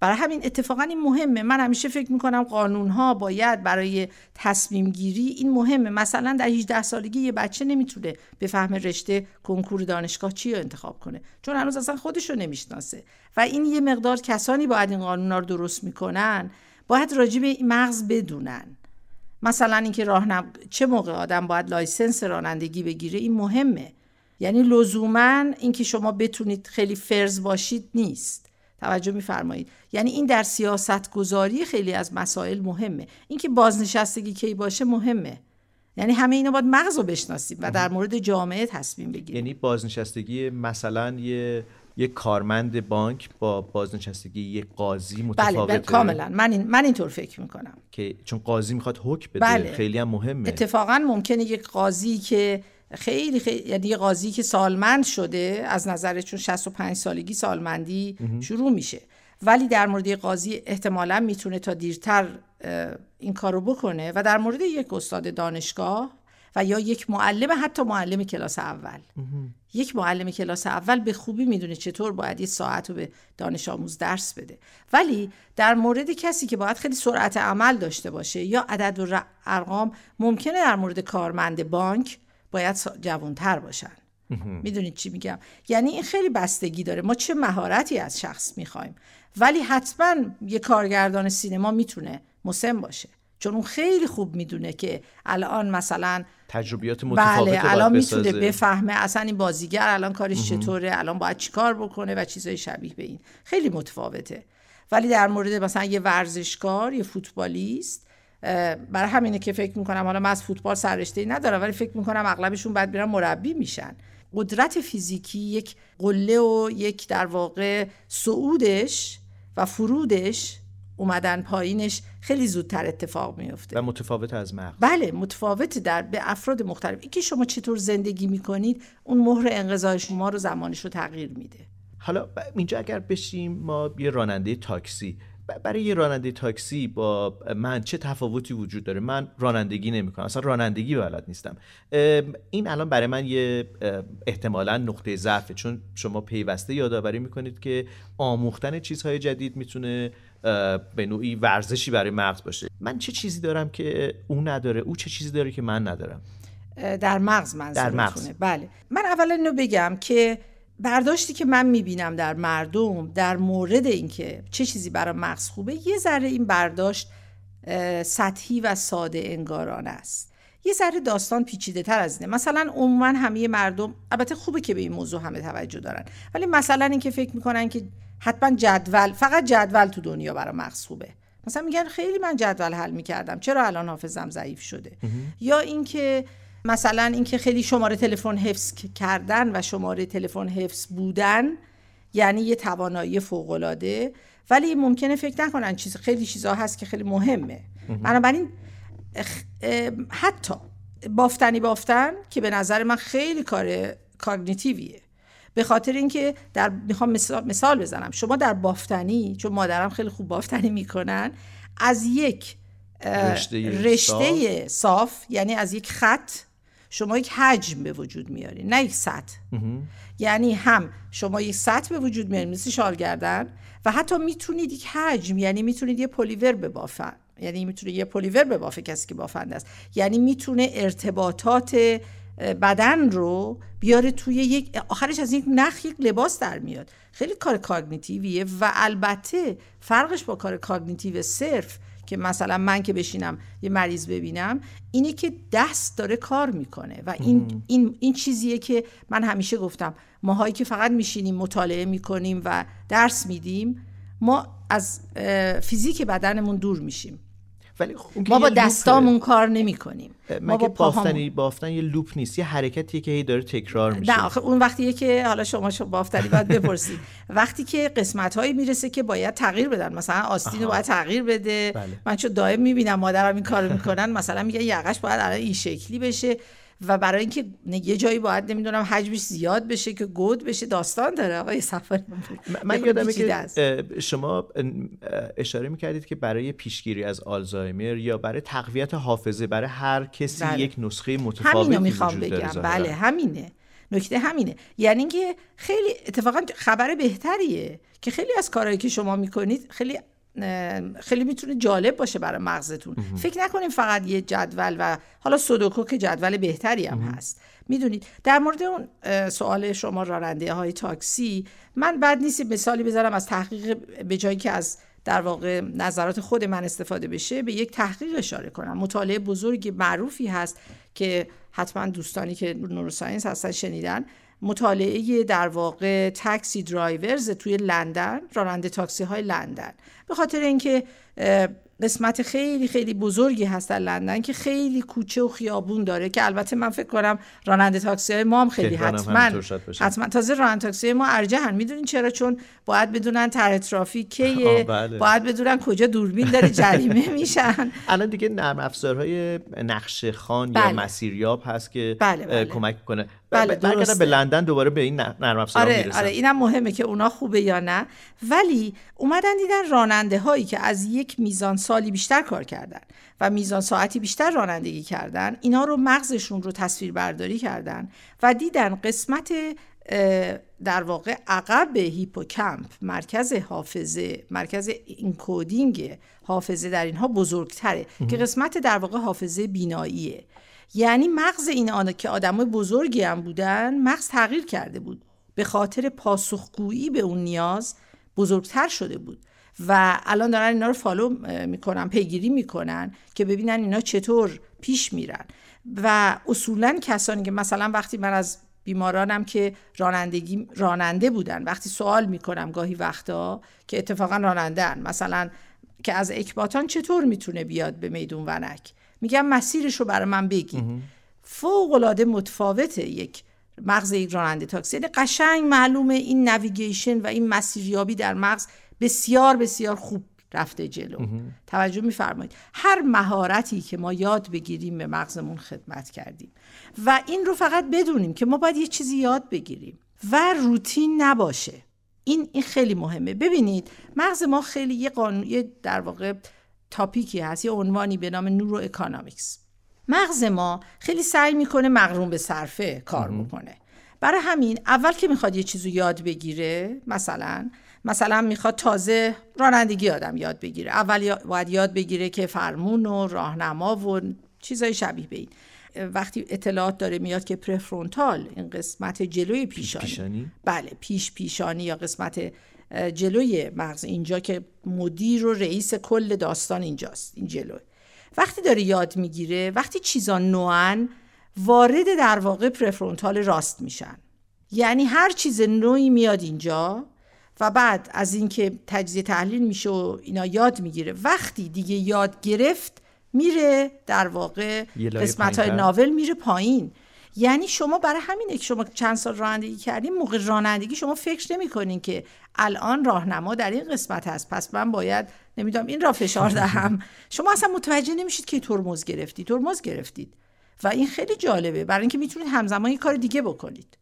برای همین اتفاقا این مهمه. من همیشه فکر می‌کنم قانون ها باید برای تصمیم گیری این مهمه. مثلا در 18 سالگی یه بچه نمی‌تونه فهم رشته کنکور دانشگاه چی رو انتخاب کنه؟ چون هنوز اصلا خودش رو نمی‌شناسه. و این یه مقدار کسانی باید این قانون ها رو درست می‌کنن. باید راجع به مغز بدونن. مثلا اینکه راه چه موقع آدم باید license رانندگی بگیره این مهمه. یعنی لزوما اینکه شما بتونید خیلی فرض باشید نیست. توجه میفرمایید. یعنی این در سیاست گذاری خیلی از مسائل مهمه. اینکه بازنشستگی کی باشه مهمه. یعنی همه اینا باید مغز رو بشناسیم و در مورد جامعه تصمیم بگیریم. یعنی بازنشستگی مثلا یه یک کارمند بانک با بازنشستگی یک قاضی بله، متفاوته. بله کاملا. من این من اینطور فکر می‌کنم. که چون قاضی می‌خواد حکم بده بله. خیلی هم مهمه. اتفاقا ممکنه یک قاضی که خیلی خیلی یعنی یه قاضی که سالمند شده از نظر چون 65 سالگی سالمندی شروع میشه. ولی در مورد قاضی احتمالا می‌تونه تا دیرتر این کارو بکنه و در مورد یک استاد دانشگاه و یا یک معلم حتی معلم کلاس اول. یک معلم کلاس اول به خوبی می‌دونه چطور باید یه ساعت رو به دانش آموز درس بده. ولی در مورد کسی که باید خیلی سرعت عمل داشته باشه یا عدد و ارقام ممکنه در مورد کارمند بانک باید جوانتر باشن. می‌دونید چی میگم؟ یعنی این خیلی بستگی داره. ما چه مهارتی از شخص می‌خوایم؟ ولی حتما یه کارگردان سینما می‌تونه مسن باشه. چون اون خیلی خوب می‌دونه که الان مثلا تجربیات متفاوت بله الان می‌تونه بفهمه اصلا این بازیگر الان کارش چطوره الان باید چیکار بکنه و چیزای شبیه به این. خیلی متفاوته. ولی در مورد مثلا یه ورزشکار یه فوتبالیست برای همینه که فکر می‌کنم حالا من از فوتبال سررشته ندارم ولی فکر می‌کنم اغلبشون بعد میرن مربی میشن. قدرت فیزیکی یک قله و یک در واقع صعودش و فرودش اومدن پایینش خیلی زودتر اتفاق میفته و متفاوت از مغز. بله متفاوت در به افراد مختلف. اینکه شما چطور زندگی می‌کنید اون مهر انقضای شما رو زمانش رو تغییر میده. حالا اینجا اگر بشیم ما یه راننده تاکسی برای یه راننده تاکسی با من چه تفاوتی وجود داره؟ من رانندگی نمی‌کنم اصلا رانندگی بلد نیستم. این الان برای من یه احتمالا نقطه ضعفه چون شما پیوسته یادآوری می‌کنید که آموختن چیزهای جدید می‌تونه به نوعی ورزشی برای مغز باشه. من چه چیزی دارم که او نداره؟ او چه چیزی داره که من ندارم؟ در مغز مغز. بله. من اول اینو بگم که برداشتی که من می‌بینم در مردم در مورد اینکه چه چیزی برای مغز خوبه یه ذره این برداشت سطحی و ساده انگارانه است. یه ذره داستان پیچیده تر از اینه. مثلا عموما همه مردم البته خوبه که به این موضوع همه توجه دارن ولی مثلا اینکه فکر می‌کنن که حتما جدول فقط جدول تو دنیا برای مغز خوبه. مثلا میگن خیلی من جدول حل می‌کردم چرا الان حافظم ضعیف شده؟ یا اینکه مثلا اینکه خیلی شماره تلفن حفظ کردن و شماره تلفن حفظ بودن یعنی یه توانایی فوق العاده ولی ممکنه فکر نکنن چیز خیلی چیزا هست که خیلی مهمه. بنابراین حتی بافتنی بافتن که به نظر من خیلی کار کاگنیتیویه. به خاطر اینکه در می‌خوام مثال, مثال بزنم. شما در بافتنی چون مادرم خیلی خوب بافتنی می‌کنن از یک رشته, رشته صاف. صاف یعنی از یک خط شما یک حجم به وجود میارین نه یک سطح. یعنی هم شما یک سطح به وجود میارین مثل شالگردن و حتی می‌تونید یک حجم یعنی می‌تونید یه پلیور ببافن. یعنی می‌تونه یه پلیور ببافه کسی که بافنده است. یعنی می‌تونه ارتباطات بدن رو بیاره توی یک آخرش از یک نخ یک لباس در میاد. خیلی کار cognitive یه و البته فرقش با کار cognitive صرف که مثلا من که بشینم یه مریض ببینم اینه که دست داره کار می‌کنه و این, این, این چیزیه که من همیشه گفتم. ماهایی که فقط میشینیم مطالعه می‌کنیم و درس میدیم ما از فیزیک بدنمون دور میشیم. ولی ما با دستامون کار نمی کنیم ما با بافتنی بافتن یه لوپ نیست یه حرکتی که هی داره تکرار میشه. نه آخه اون وقتیه که حالا شما شما بافتنی باید بپرسید. وقتی که قسمت هایی می‌رسه که باید تغییر بدن. مثلا آستین رو باید تغییر بده. بله. من چون دائم می‌بینم مادرم این کارو می‌کنن مثلا میگن یقش باید الان این شکلی بشه. و برای اینکه یه جایی باید نمی‌دونم حجمش زیاد بشه که گود بشه داستان داره آقای سفر. من یادمه که شما اشاره می‌کردید که برای پیشگیری از آلزایمر یا برای تقویت حافظه برای هر کسی بله. یک نسخه متفاوتی همینو می‌خوام بگم. بله همینه. نکته همینه. یعنی اینکه خیلی اتفاقا خبر بهتریه که خیلی از کارهایی که شما می‌کنید خیلی خیلی می‌تونه جالب باشه برای مغزتون. فکر نکنیم فقط یه جدول و حالا سودوکو که جدول بهتری هم هست. می‌دونید در مورد اون سوال شما راننده های تاکسی من بد نیست مثالی بذارم از تحقیق به جایی که از در واقع نظرات خود من استفاده بشه به یک تحقیق اشاره کنم. مطالعه بزرگی معروفی هست که حتما دوستانی که neuroscience هستن شنیدن. مطالعه در واقع taxi drivers توی لندن راننده تاکسی های لندن به خاطر اینکه قسمت خیلی خیلی بزرگی هست در لندن که خیلی کوچه و خیابون داره که البته من فکر کنم راننده تاکسی های ما هم خیلی حتما حتما تازه راننده تاکسی ما ارجحن می‌دونین چرا چون باید بدونن طرح ترافیک کیه بله. باید بدونن کجا دوربین داره جریمه میشن الان دیگه نرم افزارهای نقش خان بله. یا مسیریاب هست که بله بله. کمک کنه بله درسته. به لندن دوباره به این نرم افزار آره می‌رسن. آره اینم مهمه که اونا خوبه یا نه ولی اومدن دیدن راننده هایی که از یک میزان سالی بیشتر کار کردن و میزان ساعتی بیشتر رانندگی کردن اینا رو مغزشون رو تصویر برداری کردن و دیدن قسمت در واقع عقب هیپوکمپ مرکز حافظه مرکز اینکودینگ حافظه در اینها بزرگتره که قسمت در واقع حافظه بیناییه یعنی مغز این آن که آدمای بزرگی هم بودن مغز تغییر کرده بود. به خاطر پاسخگویی به اون نیاز بزرگتر شده بود. و الان دارن اینا رو follow می‌کنن پیگیری می‌کنن که ببینن اینا چطور پیش میرن. و اصولا کسانی که مثلا وقتی من از بیمارانم که رانندگی راننده بودن وقتی سوال می‌کنم گاهی وقتا که اتفاقا راننده مثلا که از اکباتان چطور می‌تونه بیاد به میدون ونک؟ میگم مسیرش رو برای من بگی. فوق العاده متفاوته یک مغز یک راننده تاکسی. یعنی قشنگ معلومه این navigation و این مسیریابی در مغز بسیار بسیار خوب رفته جلو. توجه میفرمایید. هر مهارتی که ما یاد بگیریم به مغزمون خدمت کردیم. و این رو فقط بدونیم که ما باید یه چیزی یاد بگیریم. و روتین نباشه. این این خیلی مهمه. ببینید مغز ما خیلی یه قانون یه در واقع topic ی هست یه عنوانی به نام neuroeconomics. مغز ما خیلی سعی می‌کنه مقرون به صرفه کار می‌کنه برای همین اول که می‌خواد یه چیزو یاد بگیره مثلا مثلا می‌خواد تازه رانندگی آدم یاد بگیره. اول باید یاد بگیره که فرمون و راهنما و چیزای شبیه به این. وقتی اطلاعات داره میاد که پرفرونتال این قسمت جلوی پیشانی, پیشانی؟ بله پیش پیشانی یا قسمت جلوی مغز اینجا که مدیر و رئیس کل داستان اینجاست این جلوی وقتی داره یاد می‌گیره وقتی چیزا نوان وارد در واقع پرفرونتال راست میشن. یعنی هر چیز نوعی میاد اینجا و بعد از اینکه تجزیه تحلیل میشه و اینا یاد می‌گیره وقتی دیگه یاد گرفت میره در واقع قسمت های ناول میره پایین. یعنی شما برای همینه که شما چند سال رانندگی کردین موقع رانندگی شما فکر نمی‌کنین که الان راهنما در این قسمت هست. پس من باید نمی‌دونم این را فشار دهم. شما اصلا متوجه نمیشید که ترمز گرفتید ترمز گرفتید. و این خیلی جالبه. برای اینکه می‌تونید همزمان یه کار دیگه بکنید.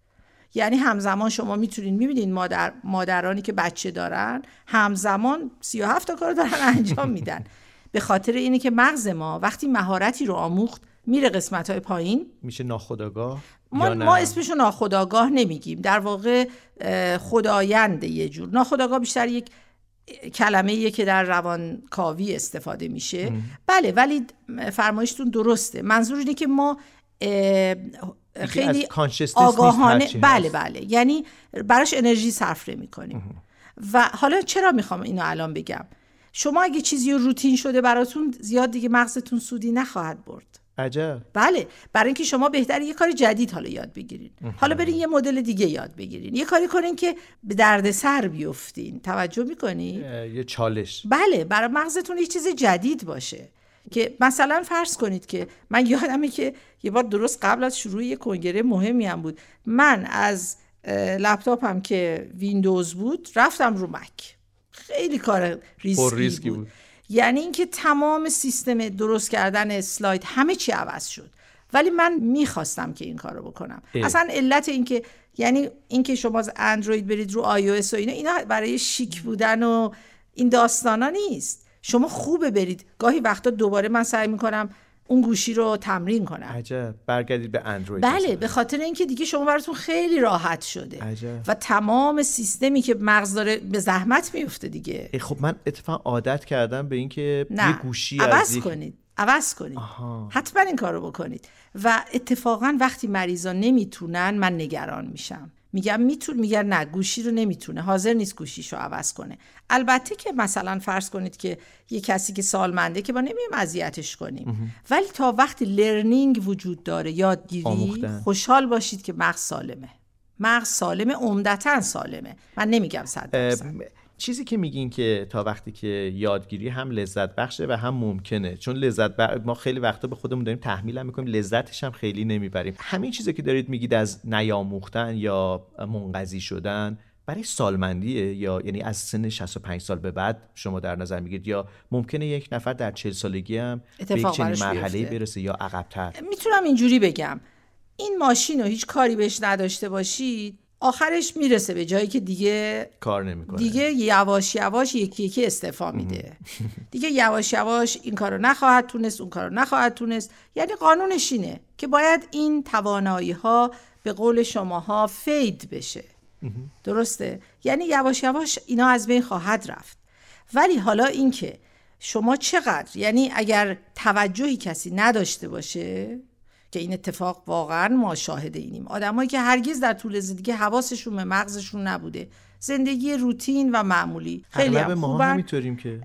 یعنی همزمان شما می‌تونید می‌بینید مادر مادرانی که بچه دارن همزمان 37 تا کار دارن انجام میدن. به خاطر اینه که مغز ما وقتی مهارتی رو آموخت میره قسمت های پایین. میشه ناخداگاه ما, ما اسمشو ناخداگاه نمیگیم. در واقع خداینده یه جور. ناخداگاه بیشتر یک کلمه که در روانکاوی استفاده میشه. بله ولی فرمایشتون درسته. منظور اینه که ما خیلی آگاهانه بله بله. یعنی براش انرژی صرف می‌کنیم و حالا چرا می‌خوام اینو الان بگم؟ شما اگه چیزی روتین شده براتون زیاد دیگه مغزتون سودی نخواهد برد. عجب. بله برای اینکه شما بهتر یه کار جدید حالا یاد بگیرید حالا برین یه مدل دیگه یاد بگیرین. یه کاری کنین که به درد سر بیفتین. توجه می‌کنی؟ یه چالش. بله برای مغزتون یه چیز جدید باشه که مثلا فرض کنید که من یادمه که یه بار درست قبل از شروع یه کنگره مهمی هم بود. من از لپتاپم که ویندوز بود رفتم رو مک. خیلی کار ریسکی, بود. بود. یعنی اینکه تمام سیستم درست کردن اسلاید همه چی عوض شد. ولی من می‌خواستم که این کارو بکنم. اصلا علت اینکه یعنی اینکه شما از اندروید برید رو آی او و اینا اینا برای شیک بودن و این داستانا نیست. شما خوبه برید. گاهی وقتا دوباره من سعی می‌کنم اون گوشی رو تمرین کنم عجب. برگردید به اندروید بله به خاطر اینکه دیگه شما براتون خیلی راحت شده. عجب. و تمام سیستمی که مغز داره به زحمت میفته دیگه. خب من اتفاقا عادت کردم به اینکه یه گوشی عوض کنید عوض کنید. حتما این کارو بکنید. و اتفاقا وقتی مریضا نمی‌تونن من نگران میشم. میگم میتون میگن نه گوشی رو نمی‌تونه. حاضر نیست گوشیشو عوض کنه. البته که مثلا فرض کنید که یه کسی که سالمنده که با نمیم اذیتش کنیم. ولی تا وقتی لرنینگ وجود داره یادگیری خوشحال باشید که مغز سالمه. مغز سالمه عمدتا سالمه. من نمیگم صد چیزی که میگین که تا وقتی که یادگیری هم لذت بخشه و هم ممکنه. چون لذت ما خیلی وقتا به خودمون داریم تحمیل هم می‌کنیم لذتش هم خیلی نمی‌بریم. همین چیزی که دارید میگید از نیاموختن یا منقضی شدن برای سالمندیه یا یعنی از سن 65 سال به بعد شما در نظر می‌گیرید یا ممکنه یک نفر در 40 سالگی هم به یک چنین مرحله برسه یا عقبتر؟ می‌تونم اینجوری بگم. این ماشین رو هیچ کاری بهش نداشته باشید. آخرش می‌رسه به جایی که دیگه کار نمی‌کنه. دیگه یواش یواش یکی یکی استعفا میده. دیگه یواش یواش این کارو نخواهد تونست اون کارو نخواهد تونست. یعنی قانونش اینه که باید این توانایی ها به قول شماها فید بشه. درسته؟ یعنی یواش یواش اینا از بین خواهد رفت. ولی حالا اینکه شما چقدر یعنی اگر توجهی کسی نداشته باشه که این اتفاق واقعا ما شاهد اینیم. آدمایی که هرگز در طول زندگی حواسشون به مغزشون نبوده. زندگی روتین و معمولی. خیلی هم. ما که.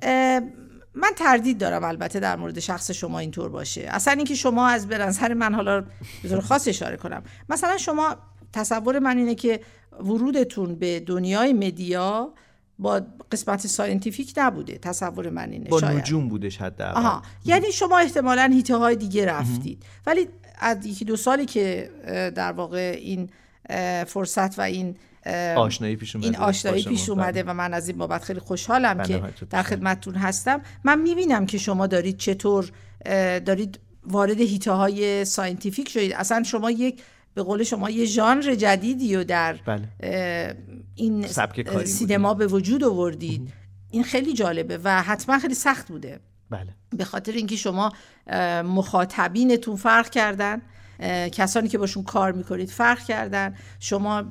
من تردید دارم البته در مورد شخص شما اینطور باشه. اصلا اینکه شما از به نظر من حالا به طور خاص اشاره کنم. مثلا شما تصور من اینه که ورودتون به دنیای media با قسمت scientific نبوده. تصور من اینه با شاید. نجوم بودش حد آها. یعنی شما احتمالا حیطه های دیگه رفتید. ولی از یکی دو سالی که در واقع این فرصت و این آشنایی پیش اومده این آشنایی پیش اومده و من از این بابت خیلی خوشحالم که در خدمتتون هستم. من می‌بینم که شما دارید چطور دارید وارد حیطه های scientific شدید. اصلا شما یک به قول شما یه ژانر جدیدی و در بله. این سینما به وجود آوردید. این خیلی جالبه و حتما خیلی سخت بوده. بله. به خاطر اینکه شما مخاطبینتون فرق کردن کسانی که باشون کار می‌کنید فرق کردن شما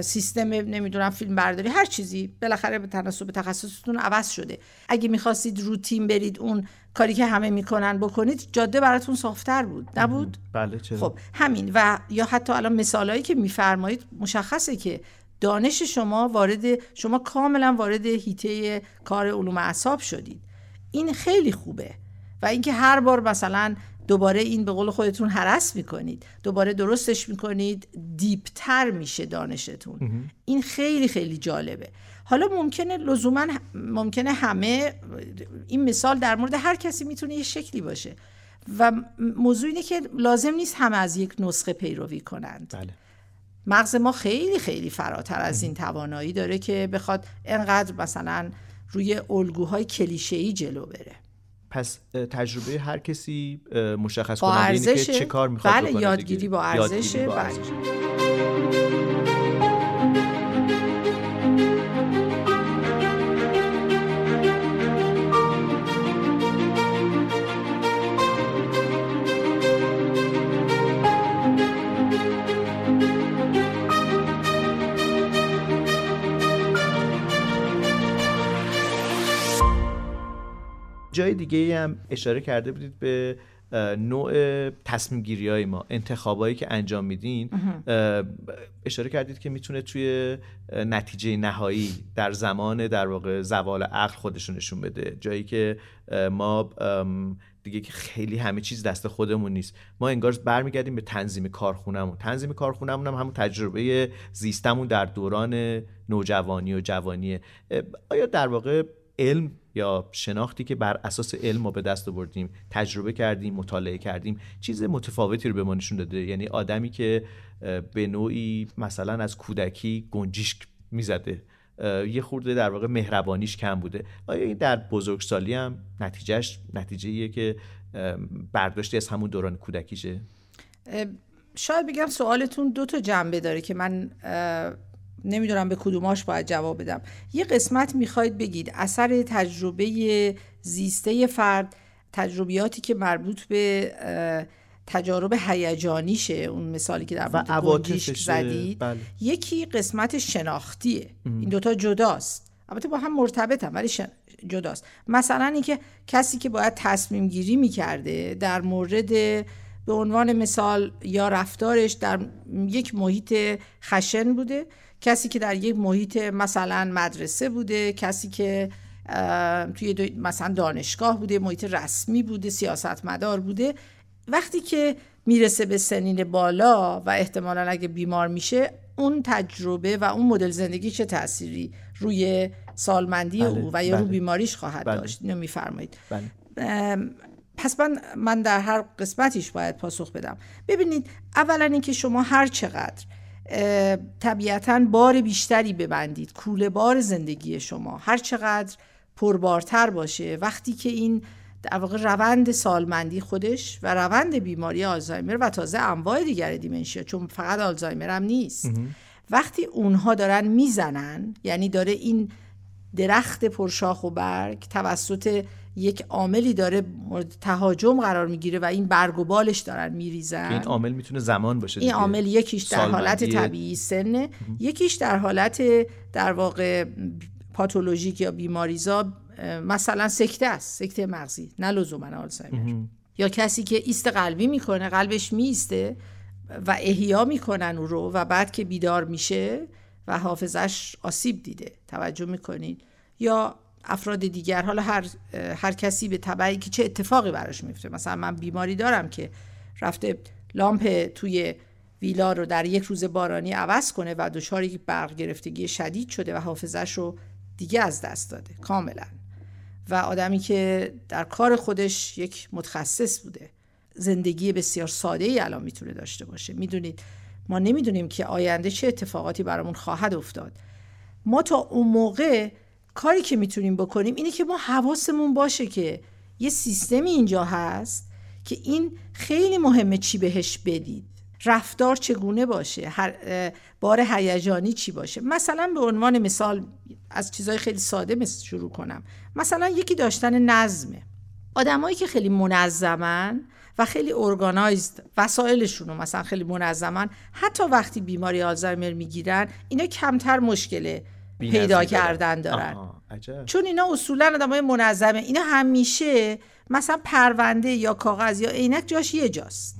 سیستم نمی‌دونم فیلم برداری هر چیزی بالاخره به تناسب تخصصتون عوض شده. اگه می‌خواستید روتین برید اون کاری که همه می‌کنن بکنید جاده براتون صافتر بود. نبود؟ بله چرا؟ خب همین. و یا حتی الان مثالهایی که میفرمایید مشخصه که دانش شما وارد شما کاملا وارد هیته کار علوم اعصاب شدید. این خیلی خوبه. و اینکه هر بار مثلا دوباره این به قول خودتون حرس می‌کنید دوباره درستش می‌کنید دیپتر میشه دانشتون. این خیلی خیلی جالبه. حالا ممکنه لزوما ممکنه همه این مثال در مورد هر کسی می‌تونه یه شکلی باشه. و موضوع اینه که لازم نیست همه از یک نسخه پیروی کنند. بله. مغز ما خیلی خیلی فراتر از این توانایی داره که بخواد انقدر مثلا روی الگوهای کلیشه‌ای جلو بره. پس تجربه هر کسی مشخص کننده اینه که چه کار می‌خواد بله یادگیری با ارزشه. جای دیگه هم اشاره کرده بودید به نوع تصمیم گیری های ما انتخابایی که انجام میدین. اشاره کردید که می‌تونه توی نتیجه نهایی در زمان در واقع زوال عقل خودشون نشون بده. جایی که ما دیگه که خیلی همه چیز دست خودمون نیست. ما انگار برمیگردیم به تنظیم کارخونهمون. تنظیم کارخونهمون هم همون تجربه زیستمون در دوران نوجوانی و جوانیه. آیا در واقع علم یا شناختی که بر اساس علم ما به دست آوردیم تجربه کردیم مطالعه کردیم چیز متفاوتی رو به ما نشون داده. یعنی آدمی که به نوعی مثلا از کودکی گنجیشک می‌زده. یه خورده در واقع مهربانیش کم بوده. آیا این در بزرگسالی هم نتیجهش نتیجه که برداشتی از همون دوران کودکیشه؟ شاید بگم سوالتون دو تا جنبه داره که من نمی‌دونم به کدوماش باید جواب بدم. یه قسمت می‌خواید بگید. اثر تجربه زیسته فرد تجربیاتی که مربوط به تجارب هیجانیشه. اون مثالی که در مورد زدید. بله. یکی قسمت شناختیه. ام. این دوتا جداست. البته با هم مرتبطن ولی شن... جداست. مثلا اینکه کسی که باید تصمیم گیری می‌کرده در مورد به عنوان مثال یا رفتارش در یک محیط خشن بوده. کسی که در یک محیط مثلا مدرسه بوده کسی که توی مثلا دانشگاه بوده محیط رسمی بوده سیاستمدار بوده وقتی که می‌رسه به سنین بالا و احتمالا اگه بیمار میشه اون تجربه و اون مدل زندگی چه تأثیری روی سالمندی بله، او و یا بله. رو بیماریش خواهد بله. داشت اینو میفرمایید بله. پس من من در هر قسمتیش باید پاسخ بدم ببینید اولا اینکه شما هر چقدر طبیعتا بار بیشتری ببندید. کوله بار زندگی شما. هر چقدر پربارتر باشه. وقتی که این در واقع روند سالمندی خودش و روند بیماری آلزایمر و تازه انواع دیگر دیمنشیا چون فقط آلزایمر هم نیست. وقتی اونها دارن می‌زنن یعنی داره این درخت پرشاخ و برگ توسط یک عاملی داره مورد تهاجم قرار می‌گیره و این برگ و بالش دارن میریزن. این عامل می‌تونه زمان باشه این عامل یکیش در حالت طبیعی سنه. یکیش در حالت در واقع پاتولوژیک یا بیماریزا مثلا سکته است سکته مغزی نه لزوما آلزایمر. یا کسی که ایست قلبی می‌کنه قلبش میسته و احیا می‌کنن او رو و بعد که بیدار میشه و حافظش آسیب دیده. توجه می‌کنید یا افراد دیگر حالا هر هر کسی به تبعی که چه اتفاقی براش میفته. مثلا من بیماری دارم که رفته لامپ توی ویلا رو در یک روز بارانی عوض کنه و دچار یک برق گرفتگی شدید شده و حافظش رو دیگه از دست داده کاملا. و آدمی که در کار خودش یک متخصص بوده زندگی بسیار ساده ای الان می‌تونه داشته باشه. می‌دونید ما نمی‌دونیم که آینده چه اتفاقاتی برامون خواهد افتاد. ما تا اون موقع کاری که می‌تونیم بکنیم اینه که ما حواسمون باشه که یه سیستمی اینجا هست که این خیلی مهمه چی بهش بدید. رفتار چگونه باشه؟ هر بار هیجانی چی باشه؟ مثلا به عنوان مثال از چیزهای خیلی ساده شروع کنم. مثلا یکی داشتن نظمه. آدمایی که خیلی منظمن و خیلی ارگانایزد وسایلشون رو مثلا خیلی منظمن حتی وقتی بیماری آلزایمر می‌گیرن اینا کمتر مشکل پیدا کردن دارن. چون اینا اصولا آدم های منظمه اینا همیشه مثلا پرونده یا کاغذ یا عینک جاش یه جاست.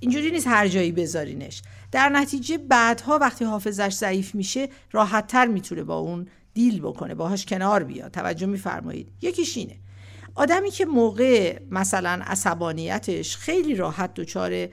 اینجوری نیست هر جایی بذارینش. در نتیجه بعدها وقتی حافظش ضعیف میشه راحتتر می‌تونه با اون دیل بکنه باهاش کنار بیاد. توجه میفرمایید. یکیش اینه. آدمی که موقع مثلا عصبانیتش خیلی راحت دچار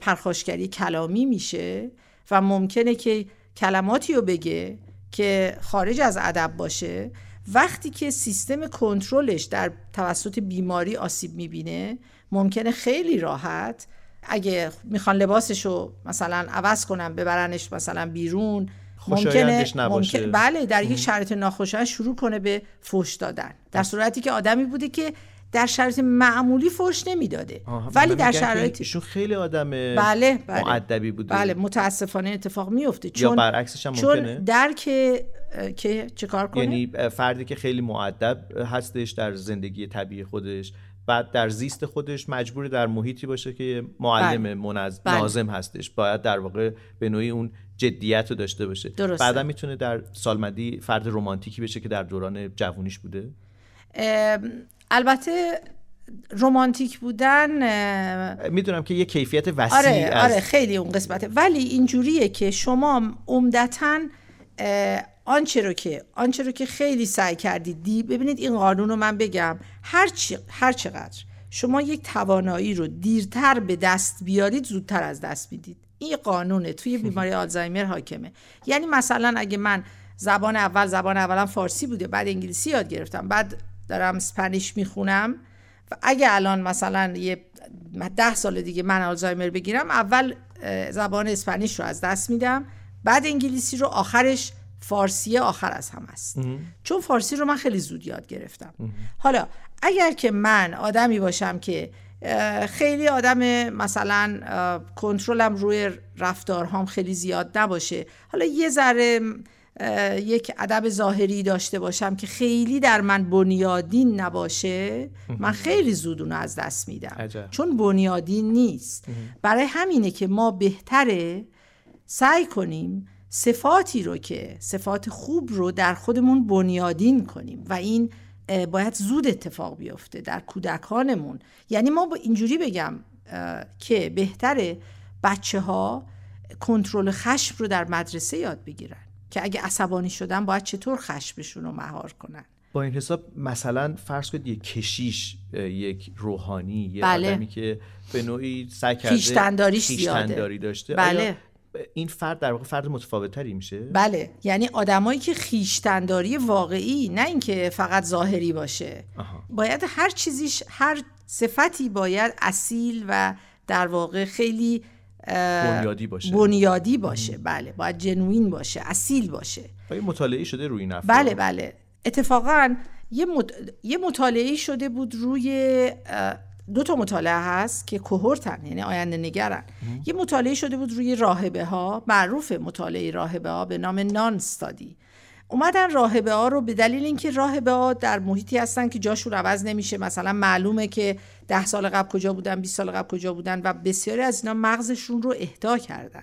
پرخاشگری کلامی میشه و ممکنه که کلماتی رو بگه که خارج از ادب باشه وقتی که سیستم کنترلش در توسط بیماری آسیب می‌بینه ممکنه خیلی راحت اگه می‌خوان لباسشو مثلا عوض کنن ببرنش مثلا بیرون ممکنه ممکن بله در یک شرایط ناخوشایند شروع کنه به فوش دادن. در صورتی که آدمی بوده که در شرایط معمولی فوش نمی‌داده. ولی در شرایط ایشون خیلی آدم بله بله. معدبی بوده بله متاسفانه اتفاق میفته چون یا برعکسش هم ممکنه؟ چون درک که چه کار کنه؟ یعنی فردی که خیلی معدب هستش در زندگی طبیعی خودش بعد در زیست خودش مجبور در محیطی باشه که معلم بله. منظم بله. نازم هستش. باید در واقع به نوعی اون جدیت رو داشته باشه. بعدا می‌تونه در سالمندی فرد رمانتیکی بشه که در دوران جوونیش بوده؟ البته رومانتیک بودن می‌دونم که یه کیفیت وسیع آره, از... آره خیلی اون قسمته. ولی اینجوریه که شما عمدتا آنچه رو که آنچه رو که خیلی سعی کردید دی ببینید این قانون رو من بگم هر, چی، هر چقدر شما یک توانایی رو دیرتر به دست بیارید زودتر از دست می‌دید. این قانونه توی بیماری آلزایمر حاکمه. یعنی مثلا اگه من زبان اول زبان اولم فارسی بوده بعد انگلیسی یاد گرفتم بعد دارم اسپانیش می‌خونم. و اگه الان مثلا یه ده سال دیگه من آلزایمر بگیرم اول زبان اسپانیش رو از دست میدم. بعد انگلیسی رو آخرش فارسی آخر از هم است. چون فارسی رو من خیلی زود یاد گرفتم. حالا اگر که من آدمی باشم که خیلی آدم مثلا کنترلم روی رفتارهام خیلی زیاد نباشه حالا یه ذره یک ادب ظاهری داشته باشم که خیلی در من بنیادین نباشه من خیلی زود اونو از دست میدم. چون بنیادین نیست. برای همینه که ما بهتره سعی کنیم صفاتی رو که صفات خوب رو در خودمون بنیادین کنیم و این باید زود اتفاق بیفته در کودکانمون. یعنی ما با اینجوری بگم که بهتره بچه ها کنترل خشم رو در مدرسه یاد بگیرن. که اگه عصبانی شدن باید چطور خشمشون رو مهار کنن؟ با این حساب مثلا فرض کنید یک کشیش یک روحانی یه بله. آدمی که به نوعی سعی کرده داشته. بله. این فرد در واقع فرد متفاوتتری میشه؟ بله. یعنی آدمایی که خیشتنداری واقعی نه اینکه فقط ظاهری باشه. باید هر چیزیش هر صفتی باید اصیل و در واقع خیلی بنیادی باشه. بنیادی باشه. بله باید جنوین باشه اصیل باشه. آیا مطالعه شده روی این بله بله. اتفاقا یه, یه مطالعه شده بود روی دو تا مطالعه هست که کوهورتن یعنی آینده نگرن. یه مطالعه شده بود روی راهبه ها معروف مطالعه راهبه ها به نام نان استادی. اومدن راهبه ها رو به دلیل اینکه راهبه ها در محیطی هستن که جاشون عوض نمیشه. مثلا معلومه که ده سال قبل کجا بودن 20 سال قبل کجا بودن و بسیاری از اینا مغزشون رو اهدا کردن.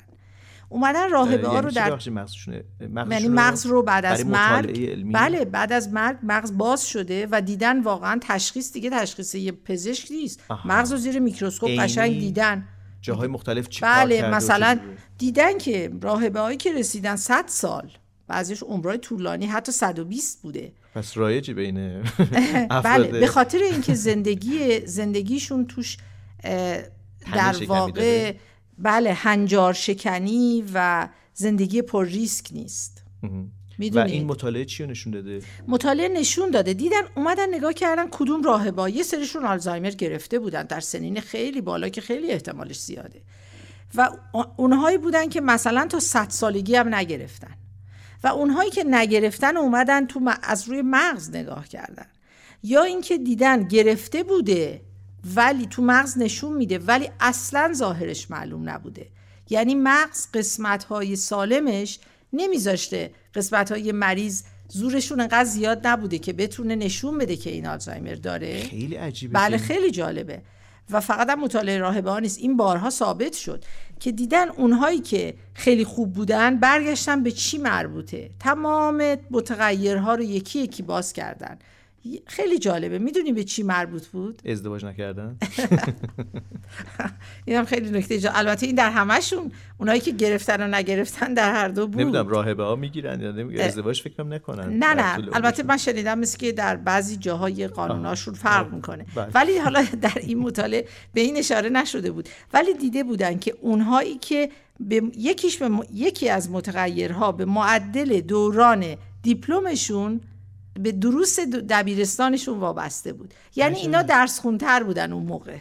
اومدن راهبه ها رو یعنی در یعنی مغز رو بعد از مرگ بله بعد از مرگ مغز باز شده و دیدن واقعا تشخیص دیگه تشخیص یه پزشک نیست. مغز رو زیر میکروسکوپ قشنگ دیدن. جاهای مختلف چی بله مثلا دیدن که راهبه هایی که رسیدن 100 سال. بعضیش عمرای طولانی حتی 120 بوده. پس رایجی بین بله به خاطر اینکه زندگی زندگیشون توش در واقع بله هنجار شکنی و زندگی پر ریسک نیست. و این مطالعه چی نشون داده؟ مطالعه نشون داده. دیدن اومدن نگاه کردن کدوم راهبا. یه سریشون آلزایمر گرفته بودن. در سنین خیلی بالا که خیلی احتمالش زیاده. و اونهایی بودن که مثلا تا صد سالگی هم نگرفتن. و اونهایی که نگرفتن اومدن تو از روی مغز نگاه کردن. یا اینکه دیدن گرفته بوده ولی تو مغز نشون میده ولی اصلا ظاهرش معلوم نبوده. یعنی مغز قسمت های سالمش نمیذاشته. قسمت های مریض زورشون انقدر زیاد نبوده که بتونه نشون بده که این آلزایمر داره. خیلی عجیبه بله خیلی جالبه. و فقط هم مطالعه راهبه ها نیست. این بارها ثابت شد که دیدن اونهایی که خیلی خوب بودن برگشتن به چی مربوطه. تمام متغیرها رو یکی یکی باز کردن. خیلی جالبه. می‌دونی به چی مربوط بود؟ ازدواج نکردن. اینم خیلی نکته جا البته این در همشون اونایی که گرفتن و نگرفتن در هر دو بود. نمی‌دونم راهبه ها می‌گیرن یا نمی‌گیرن. ازدواج فکرم نکنن. نه نه. البته من شنیدم مثل که در بعضی جاهای قانوناشون فرق می‌کنه. بله. ولی حالا در این مطالعه به این اشاره نشده بود. ولی دیده بودن که اونهایی که به یکیش به یکی از متغیرها به معدل دوران دیپلمشون به دروس دبیرستانشون وابسته بود. یعنی اینا درس خونتر بودن اون موقع.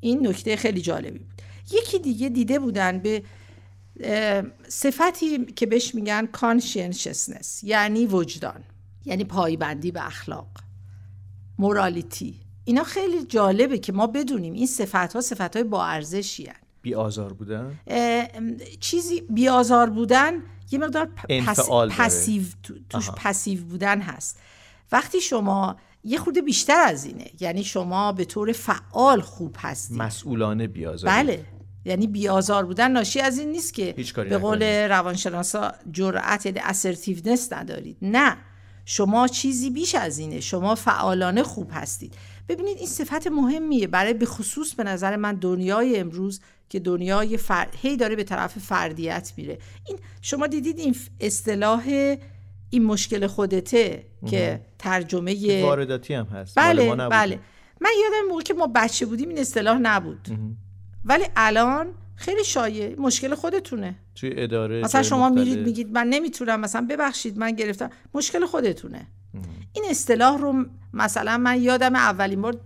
این نکته خیلی جالبی بود. یکی دیگه دیده بودن به صفتی که بهش میگن conscientiousness یعنی وجدان یعنی پایبندی به اخلاق morality اینا خیلی جالبه که ما بدونیم این صفت ها صفت های با ارزشی بی آزار بودن؟ چیزی بی آزار بودن یه مقدار پس... passive توش passive بودن هست. وقتی شما یه خورده بیشتر از اینه یعنی شما به طور فعال خوب هستید. مسئولانه بیازار بله. یعنی بیازار بودن ناشی از این نیست که به قول روانشناسا جرأت یعنی اسرتیونس ندارید. نه. شما چیزی بیش از اینه. شما فعالانه خوب هستید. ببینید این صفت مهمیه. برای به خصوص به نظر من دنیای امروز که دنیای فر... هی داره به طرف فردیت میره. این شما دیدید این اصطلاح این مشکل خودته که ترجمه وارداتی هم هست. بله بله. من یادم موقع که ما بچه بودیم این اصطلاح نبود. ولی الان خیلی شایع. مشکل خودتونه. توی اداره مثلا شما میرید میگید من نمی‌تونم مثلا ببخشید من گرفتم. مشکل خودتونه. این اصطلاح رو مثلا من یادم اولین بار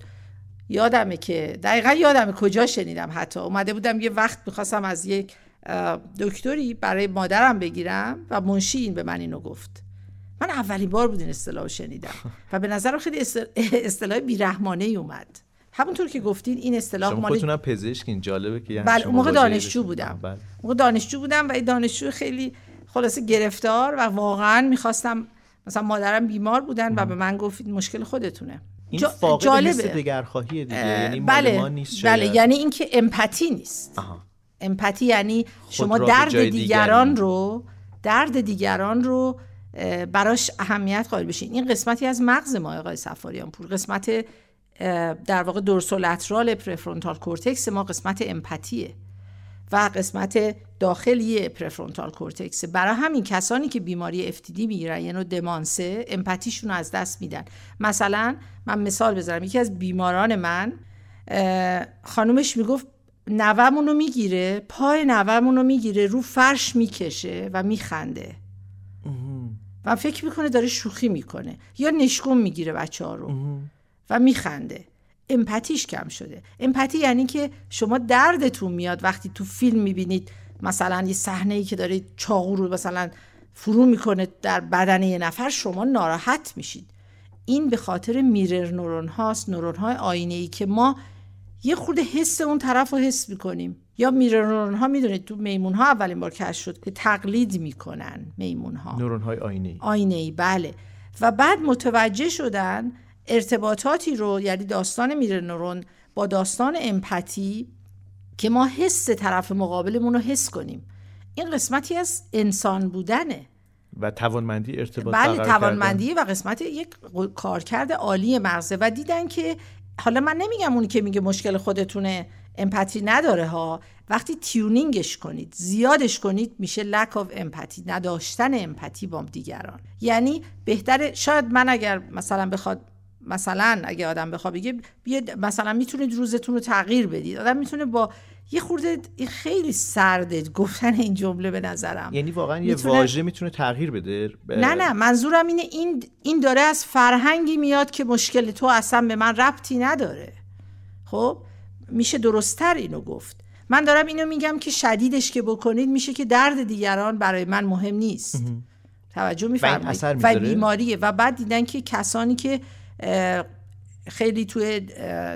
یادمه که دقیقا یادمه کجا شنیدم حتی. اومده بودم یه وقت می‌خواستم از یک دکتری برای مادرم بگیرم و منشی این به من اینو گفت. من اولین بار بود این اصطلاح شنیدم و به نظرم خیلی اصطلاح بیرحمانه ای اومد. همونطور که گفتین این اصطلاح شما خودتونم پزشکین جالبه که یعنی بله اون موقع دانشجو بودم. بله. موقع دانشجو بودم و این دانشجو خیلی خلاصه گرفتار و واقعا می‌خواستم مثلا مادرم بیمار بودن و به من گفت مشکل خودتونه. این جا... جالبه. دگرخواهی دیگه. یعنی بله. نیست بله. یعنی اینکه امپاتی نیست. آها. امپاتی یعنی شما درد دیگران رو درد دیگران رو براش اهمیت قائل بشین. این قسمتی از مغز ما آقای سفاریان پور قسمت در واقع dorsolateral prefrontal cortex ما قسمت empathy ه. و قسمت داخلی prefrontal cortex. برای همین کسانی که بیماری FTD می‌گیرن یعنی دمانسه empathy شون از دست میدن. مثلا من مثال بذارم یکی از بیماران من خانومش می‌گفت نومون رو می‌گیره پای نومون رو می‌گیره رو فرش می‌کشه و میخنده. و فکر می‌کنه داره شوخی می‌کنه یا نشکم می‌گیره بچه ها رو و میخنده. امپاتیش کم شده. امپاتی یعنی که شما دردتون میاد وقتی تو فیلم می‌بینید مثلا یه صحنه ای که داره چاقو رو مثلا فرو می‌کنه در بدن یه نفر شما ناراحت میشید. این به خاطر میرر نورون هاست نورون های آینه ای که ما یه خورده حس اون طرف رو حس می‌کنیم. یا میرر نورون ها می‌دونید تو میمون ها اولین بار کشف شد که تقلید می‌کنن میمون ها. نورون های آینه ای آینه ای بله. و بعد متوجه شدن ارتباطاتی رو یعنی داستان میره نورون با داستان امپاتی که ما حس طرف مقابلمون رو حس کنیم. این قسمتی از انسان بودنه. و توانمندی ارتباط بله توانمندی و قسمت یک کارکرد عالی مغزه و دیدن که حالا من نمیگم اونی که میگه مشکل خودتونه امپاتی نداره ها. وقتی تیونینگش کنید زیادش کنید میشه lack of امپاتی نداشتن امپاتی با دیگران. یعنی بهتره شاید من اگر مثلا بخواد مثلا اگه آدم بخواد بگه مثلا می‌تونید روزتون رو تغییر بدید. آدم می‌تونه با یه خورده خیلی سرده گفتن این جمله به نظرم. یعنی واقعا یه واژه می‌تونه تغییر بده؟ نه نه منظورم اینه این این داره از فرهنگی میاد که مشکل تو اصلا به من ربطی نداره. خب؟ میشه درستتر اینو گفت. من دارم اینو میگم که شدیدش که بکنید میشه که درد دیگران برای من مهم نیست. توجه میفرمایید. و بیماریه. و بعد دیدن که کسانی که خیلی توی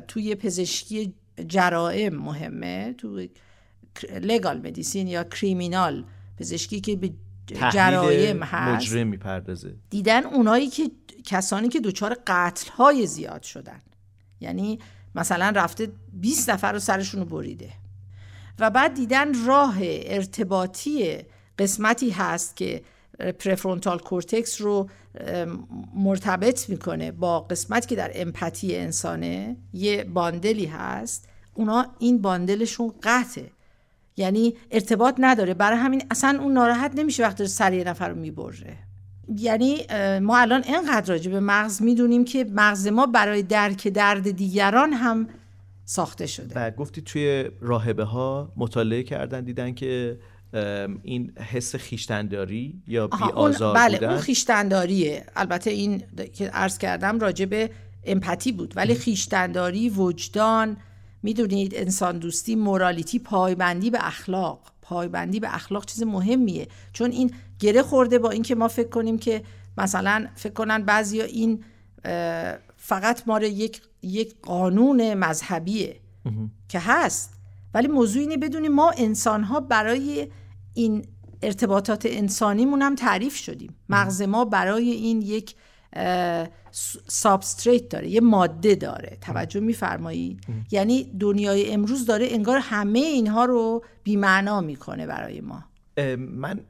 توی پزشکی جرائم مهمه تو legal medicine یا criminal پزشکی که به جرایم هست. مجرم می‌پردازه. دیدن اونایی که کسانی که دچار قتل های زیاد شدن. یعنی مثلا رفته 20 نفر رو سرشون رو بریده. و بعد دیدن راه ارتباطی قسمتی هست که prefrontal cortex رو مرتبط می‌کنه با قسمتی که در empathy انسانه. یه bundle ی هست. اونا این باندلشون قطعه. یعنی ارتباط نداره. برای همین اصلا اون ناراحت نمیشه وقتی سر یه نفر رو می‌بره. یعنی ما الان اینقدر راجع به مغز می‌دونیم که مغز ما برای درک درد دیگران هم ساخته شده. و گفتی توی راهبه ها مطالعه کردن دیدن که این حس خیشتنداری یا بی آزار بله بودن؟ اون خیشتنداریه. البته این که عرض کردم راجع به امپاتی بود ولی خیشتنداری وجدان می‌دونید انسان دوستی مورالیتی پایبندی به اخلاق. پایبندی به اخلاق چیز مهمیه. چون این گره خورده با اینکه ما فکر کنیم که مثلا فکر کنن بعضیا این فقط ما یک یک قانون مذهبیه که هست. ولی موضوع اینه بدونیم ما انسان ها برای این ارتباطات انسانیمون هم تعریف شدیم. مغز ما برای این یک سابستریت داره یه ماده داره. توجه میفرمایی؟ یعنی دنیای امروز داره انگار همه اینها رو بیمعنا می‌کنه برای ما. من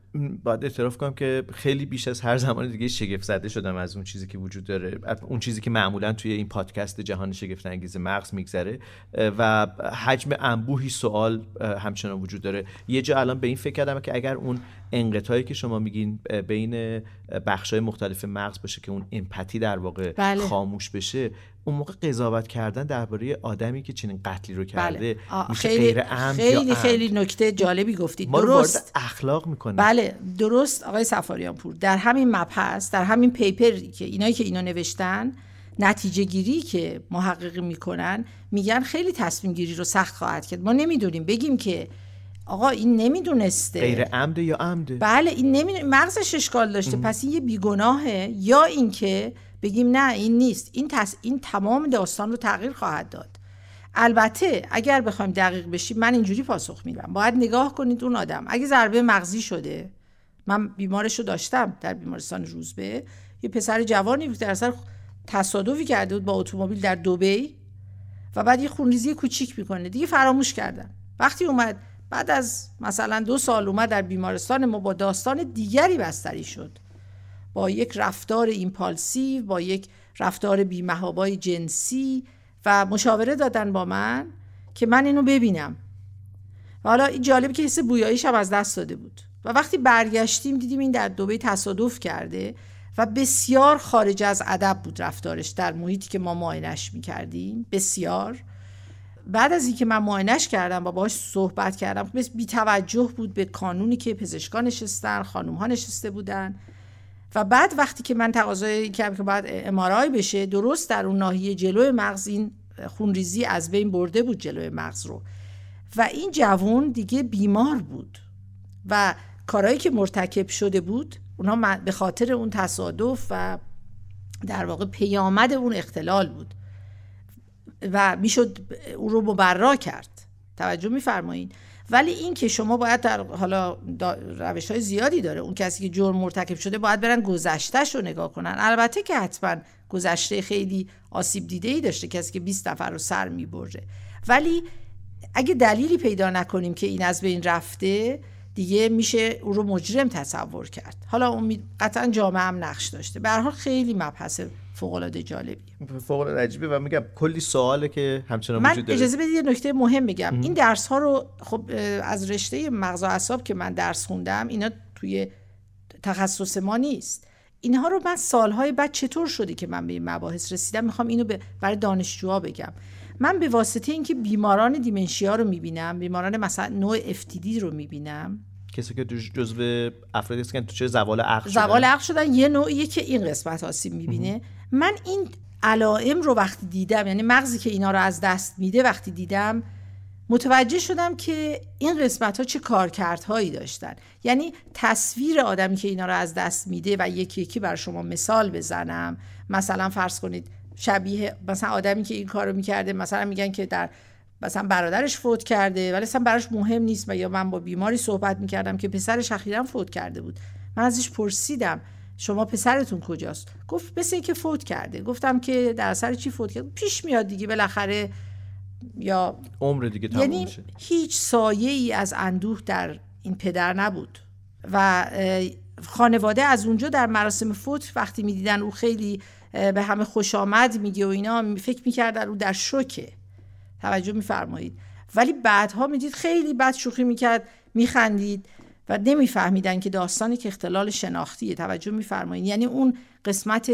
باید اعتراف کنم که خیلی بیش از هر زمان دیگه شگفت زده شدم از اون چیزی که وجود داره اون چیزی که معمولا توی این پادکست جهان شگفت انگیز مغز میگذره و حجم انبوهی سوال همچنان وجود داره یه جا الان به این فکر کردم که اگر اون انقطاعی که شما میگین بین بخشای مختلف مغز باشه که اون امپاتی در واقع بله. خاموش بشه اون موقع قضاوت کردن درباره آدمی که چنین قتلی رو بله. کرده بله. خیلی غیر خیلی خیلی نکته جالبی گفتید. ما درست. اخلاق می‌کنه. بله درست آقای سفاریان پور در همین مبحث در همین پیپری که اینایی که اینو نوشتن نتیجه گیری که محققی می‌کنن میگن خیلی تصمیم گیری رو سخت خواهد کرد. ما نمی‌دونیم. بگیم که آقا این نمی‌دونسته. غیر عمده یا عمده؟ بله این نمی‌دونه مغزش اشکال داشته. پس این یه بیگناهه. یا اینکه بگیم نه این نیست. این, تس... این تمام داستان رو تغییر خواهد داد. البته اگر بخوایم دقیق بشیم من اینجوری پاسخ میدم. باید نگاه کنید اون آدم. اگه ضربه مغزی شده من بیمارش رو داشتم در بیمارستان روزبه یه پسر جوانی بود در اثر تصادفی کرده بود با اتومبیل در دوبی و بعد یه خونریزی کوچیک می‌کنه. دیگه فراموش کردن. وقتی اومد بعد از مثلا دو سال اومد در بیمارستان ما با داستان دیگری بستری شد. با یک رفتار ایمپالسیو با یک رفتار بیمهابای جنسی و مشاوره دادن با من که من اینو ببینم. و حالا این جالبی که حس بویاییش هم از دست داده بود. و وقتی برگشتیم دیدیم این در دوبه تصادف کرده و بسیار خارج از ادب بود رفتارش در محیطی که ما معاینش می‌کردیم. بسیار. بعد از اینکه من معاینش کردم و باهاش صحبت کردم بی توجه بود به کانونی که پزشکان نشستن خانوم ها نشسته بودن. و بعد وقتی که من تقاضای کردم که باید امارای بشه درست در اون ناحیه جلو مغز این خونریزی از بین برده بود جلوی مغز رو. و این جوون دیگه بیمار بود و کارهایی که مرتکب شده بود اونها به خاطر اون تصادف و در واقع پیامد اون اختلال بود و می‌شد او رو مبرا کرد. توجه میفرمایید؟ ولی این که شما باید در حالا روش های زیادی داره. اون کسی که جرم مرتکب شده باید برن گذشتهش رو نگاه کنن. البته که حتما گذشته خیلی آسیب دیده ای داشته کسی که 20 نفر رو سر می‌بره ولی اگه دلیلی پیدا نکنیم که این از بین رفته دیگه میشه او رو مجرم تصور کرد. حالا امید قطعا جامعه هم نقش داشته. به خیلی مبحث فوق العاده جالبی فوق عجیبه و میگم کلی سواله که همچنان من وجود داره. اجازه بدید یه نکته مهم بگم. این درس ها رو خب از رشته مغز و اعصاب که من درس خوندم اینا توی تخصص ما نیست. اینها رو من سالهای بعد چطور شده که من به این مباحث رسیدم؟ می‌خوام اینو برای دانشجوها بگم. من به واسطه اینکه بیماران دیمنشیا رو می‌بینم بیماران مثلا نوع افتیدی رو می‌بینم. کسی که جزو افرادی هستن تو چه زوال عقل شدن. زوال عقل شدن یه نوعیه که این قسمت آسیب می‌بینه. من این علائم رو وقتی دیدم یعنی مغزی که اینا رو از دست میده وقتی دیدم متوجه شدم که این قسمت ها چه کارکردهایی داشتن. یعنی تصویر آدمی که اینا رو از دست میده و یکی یکی بر شما مثال بزنم. مثلا فرض کنید شبیه مثلا آدمی که این کارو می‌کرده مثلا میگن که در مثلا برادرش فوت کرده ولی اصلا براش مهم نیست. و یا من با بیماری صحبت می‌کردم که پسرش اخیرا فوت کرده بود. من ازش پرسیدم شما پسرتون کجاست؟ گفت مثل که فوت کرده. گفتم که در اثر چی فوت کرده پیش میاد دیگه بالاخره یا عمر دیگه تموم یعنی هیچ سایه ای از اندوه در این پدر نبود. و خانواده از اونجا در مراسم فوت وقتی می‌دیدن او خیلی به همه خوش آمد میگه و اینا فکر می‌کردن او در شوکه. توجه میفرمایید. ولی بعدها می‌دید خیلی بد شوخی می‌کرد میخندید. و نمیفهمیدن که داستانی که اختلال شناختیه توجه میفرمایید یعنی اون قسمت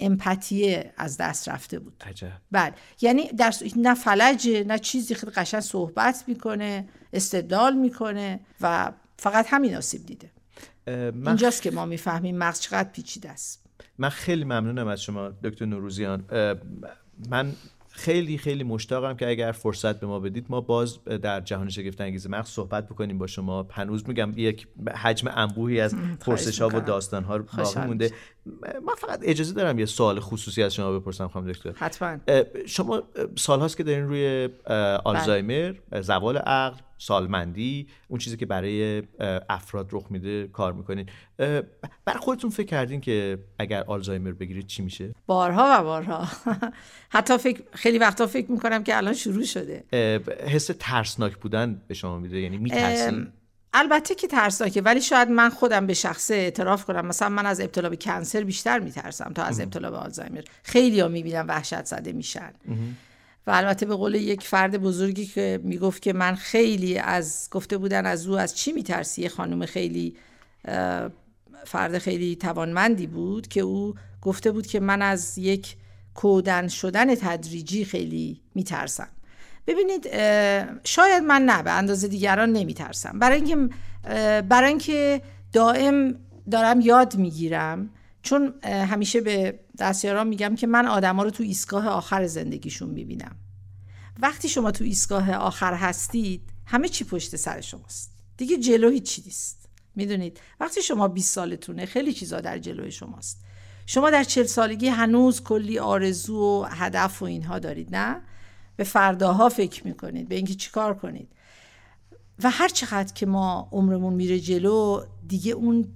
امپاتیه از دست رفته بود. عجب. بله. یعنی در نه فلجه نه چیزی خیلی قشن صحبت می‌کنه استدلال می‌کنه و فقط همین آسیب دیده. اینجاست که ما می‌فهمیم مغز چقدر پیچیده است. من خیلی ممنونم از شما دکتر نوروزیان. من خیلی خیلی مشتاقم که اگر فرصت به ما بدید ما باز در جهان شگفت انگیز مغز صحبت بکنیم با شما. هنوز میگم یک حجم انبوهی از پرسش ها و داستان ها باقی مونده. من فقط اجازه دارم یه سوال خصوصی از شما بپرسم خانم دکتر. حتما. شما سالهاست که دارین روی آلزایمر زوال عقل سالمندی اون چیزی که برای افراد رخ میده کار می‌کنین. بر خودتون فکر کردین که اگر آلزایمر بگیرید چی میشه؟ بارها و بارها. حتی فکر خیلی وقتا فکر می‌کنم که الان شروع شده. حس ترسناک بودن به شما میده؟ یعنی میترسین البته که ترسناکه ولی شاید من خودم به شخصه اعتراف کنم. مثلا من از ابتلا به کنسر بیشتر میترسم تا از ابتلا به آلزایمر. خیلی ها می‌بینم وحشت زده میشن. و البته به قول یک فرد بزرگی که می‌گفت که من خیلی از گفته بودن از او از چی میترسی؟ خانم خیلی فرد خیلی توانمندی بود که او گفته بود که من از یک کودن شدن تدریجی خیلی میترسم. ببینید شاید من نه به اندازه دیگران نمیترسم. برای اینکه برای اینکه دائم دارم یاد می‌گیرم چون همیشه به دستیاران میگم که من آدما رو تو ایستگاه آخر زندگیشون می‌بینم. وقتی شما تو ایستگاه آخر هستید همه چی پشت سر شماست. دیگه جلو هیچی نیست. می‌دونید؟ وقتی شما 20 سالتونه خیلی چیزا در جلوی شماست. شما در چل سالگی هنوز کلی آرزو و هدف و اینها دارید نه؟ به فرداها فکر می‌کنید به اینکه چیکار کنید. و هر چقدر که ما عمرمون میره جلو دیگه اون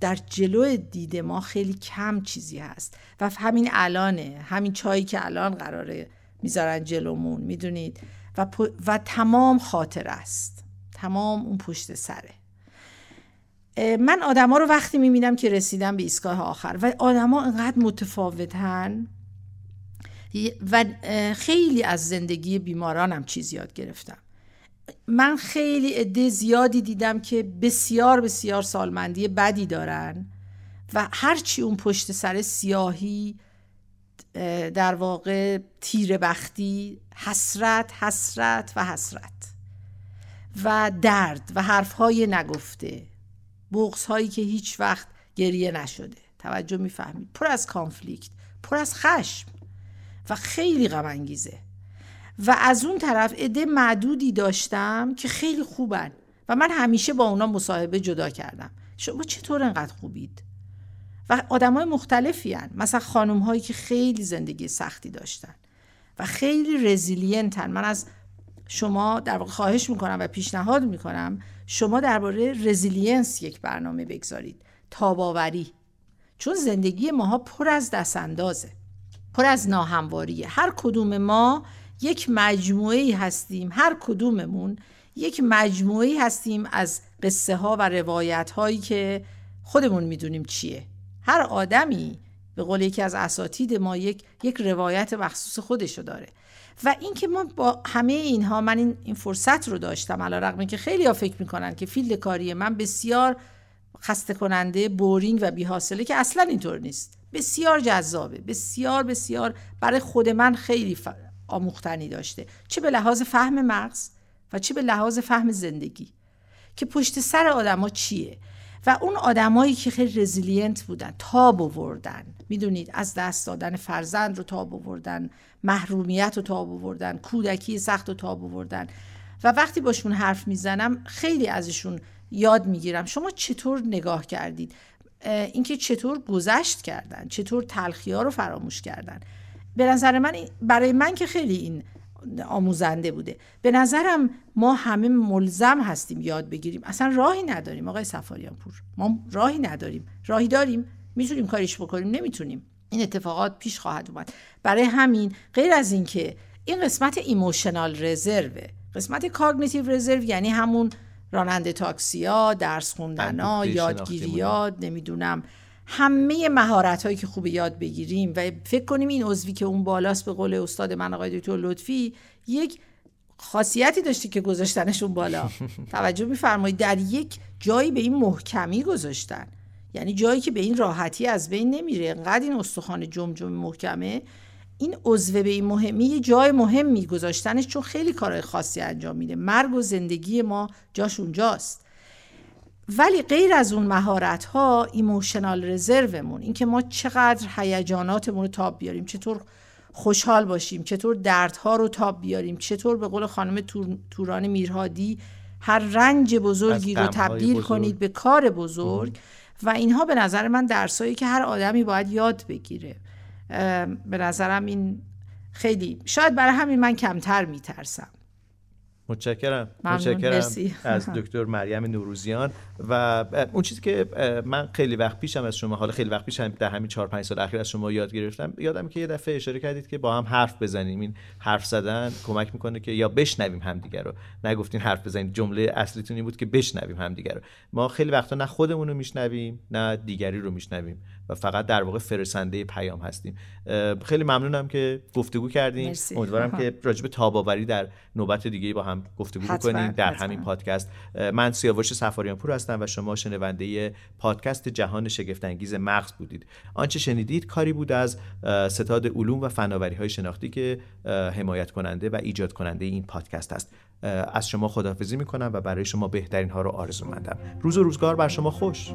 در جلو دید ما خیلی کم چیزی هست. و همین الانه همین چایی که الان قراره می‌ذارن جلومون می‌دونید؟ و, و تمام خاطر است. تمام اون پشت سره. من آدما رو وقتی می‌بینم که رسیدم به ایستگاه آخر و آدما انقدر متفاوتن و خیلی از زندگی بیمارانم چیز یاد گرفتم. من خیلی عده زیادی دیدم که بسیار بسیار سالمندی بدی دارن و هرچی اون پشت سر سیاهی در واقع تیر بختی حسرت حسرت و حسرت و درد و حرفهای نگفته. بغض هایی که هیچ وقت گریه نشده. توجه می‌فهمید. پر از کانفلیکت پر از خشم. و خیلی غم انگیزه. و از اون طرف عده معدودی داشتم که خیلی خوبن و من همیشه با اونا مصاحبه جدا کردم. شما چطور انقدر خوبید؟ و آدم های مختلفی هن. مثلا خانم هایی که خیلی زندگی سختی داشتن و خیلی resilient ن من از شما در واقع خواهش می‌کنم و پیشنهاد می‌کنم شما درباره resilience یک برنامه بگذارید. تاب‌آوری. چون زندگی ماها پر از دست اندازه پر از ناهمواریه. هر کدوم ما یک مجموعه هستیم. هر کدوممون یک مجموعه هستیم از قصه ها و روایت هایی که خودمون می‌دونیم چیه. هر آدمی به قول یکی از اساتید ما یک یک روایت مخصوص خودشو داره. و اینکه ما با همه اینها من این, این فرصت رو داشتم علی رغم که خیلی ها فکر می‌کنن که field کاری من بسیار خسته کننده boring و بیحاصله که اصلا اینطور نیست. بسیار جذابه. بسیار بسیار. برای خود من خیلی آموختنی داشته. چه به لحاظ فهم مغز و چه به لحاظ فهم زندگی. که پشت سر آدما چیه؟ و اون آدمایی که خیلی resilient بودن تاب آوردن. می‌دونید از دست دادن فرزند رو تاب آوردن محرومیت رو تاب آوردن کودکی سخت رو تاب آوردن. و وقتی باشون حرف می‌زنم خیلی ازشون یاد می‌گیرم. شما چطور نگاه کردید؟ اینکه چطور گذشت کردن چطور تلخی ها رو فراموش کردن. به نظر من برای من که خیلی این آموزنده بوده. به نظرم ما همه ملزم هستیم یاد بگیریم. اصلا راهی نداریم آقای سفاریان پور ما راهی نداریم. راهی داریم. می‌تونیم کاریش بکنیم نمی‌تونیم. این اتفاقات پیش خواهد اومد. برای همین غیر از اینکه این قسمت emotional reserve ه قسمت cognitive reserve یعنی همون راننده تاکسیا درس خوندنا یادگیریا نمی‌دونم همه مهارت هایی که خوب یاد بگیریم و فکر کنیم این عضوی که اون بالاست به قول استاد من آقای دکتر لطفی یک خاصیتی داشتی که گذاشتنشون بالا. توجه میفرمایید در یک جایی به این محکمی گذاشتن. یعنی جایی که به این راحتی از بین نمیره. انقدر این استخوان جمجم محکمه این عضو به این مهمی یه جای مهمی گذاشتنش چون خیلی کارهای خاصی انجام میده. مرگ و زندگی ما جاش اونجاست. ولی غیر از اون مهارت ها ایموشنال رزرومون اینکه ما چقدر هیجاناتمون رو تاب بیاریم چطور خوشحال باشیم چطور دردها رو تاب بیاریم چطور به قول خانم توران میرهادی هر رنج بزرگی رو تبدیل کنید به کار بزرگ و اینها به نظر من درسایی که هر آدمی باید یاد بگیره. به نظرم این خیلی شاید برای همین من کمتر میترسم. متشکرم. متشکرم از دکتر مریم نوروزیان. و اون چیزی که من خیلی وقت پیشم از شما حالا خیلی وقت پیشم در همین 4 5 سال اخیر از شما یاد گرفتم یادم که یه دفعه اشاره کردید که با هم حرف بزنیم. این حرف زدن کمک می‌کنه که یا بشنویم همدیگه رو. نگفتین حرف بزنید. جمله اصلیتون این بود که بشنویم همدیگه رو. ما خیلی وقتا نه خودمون رو میشنویم نه دیگری رو میشنویم. و فقط در واقع فرسنده پیام هستیم. خیلی ممنونم که گفتگو کردیم امیدوارم که راجب تاباوری در نوبت دیگه با هم گفتگو بکنیم در همین پادکست. من سیاوش سفاریان پور هستم و شما شنونده پادکست جهان شگفتانگیز مغز بودید. آنچه شنیدید کاری بود از ستاد علوم و فناوری های شناختی که حمایت کننده و ایجاد کننده این پادکست است. از شما خداحافظی می‌کنم و برای شما بهترین ها رو آرزو مندم. روز و روزگار بر شما خوش.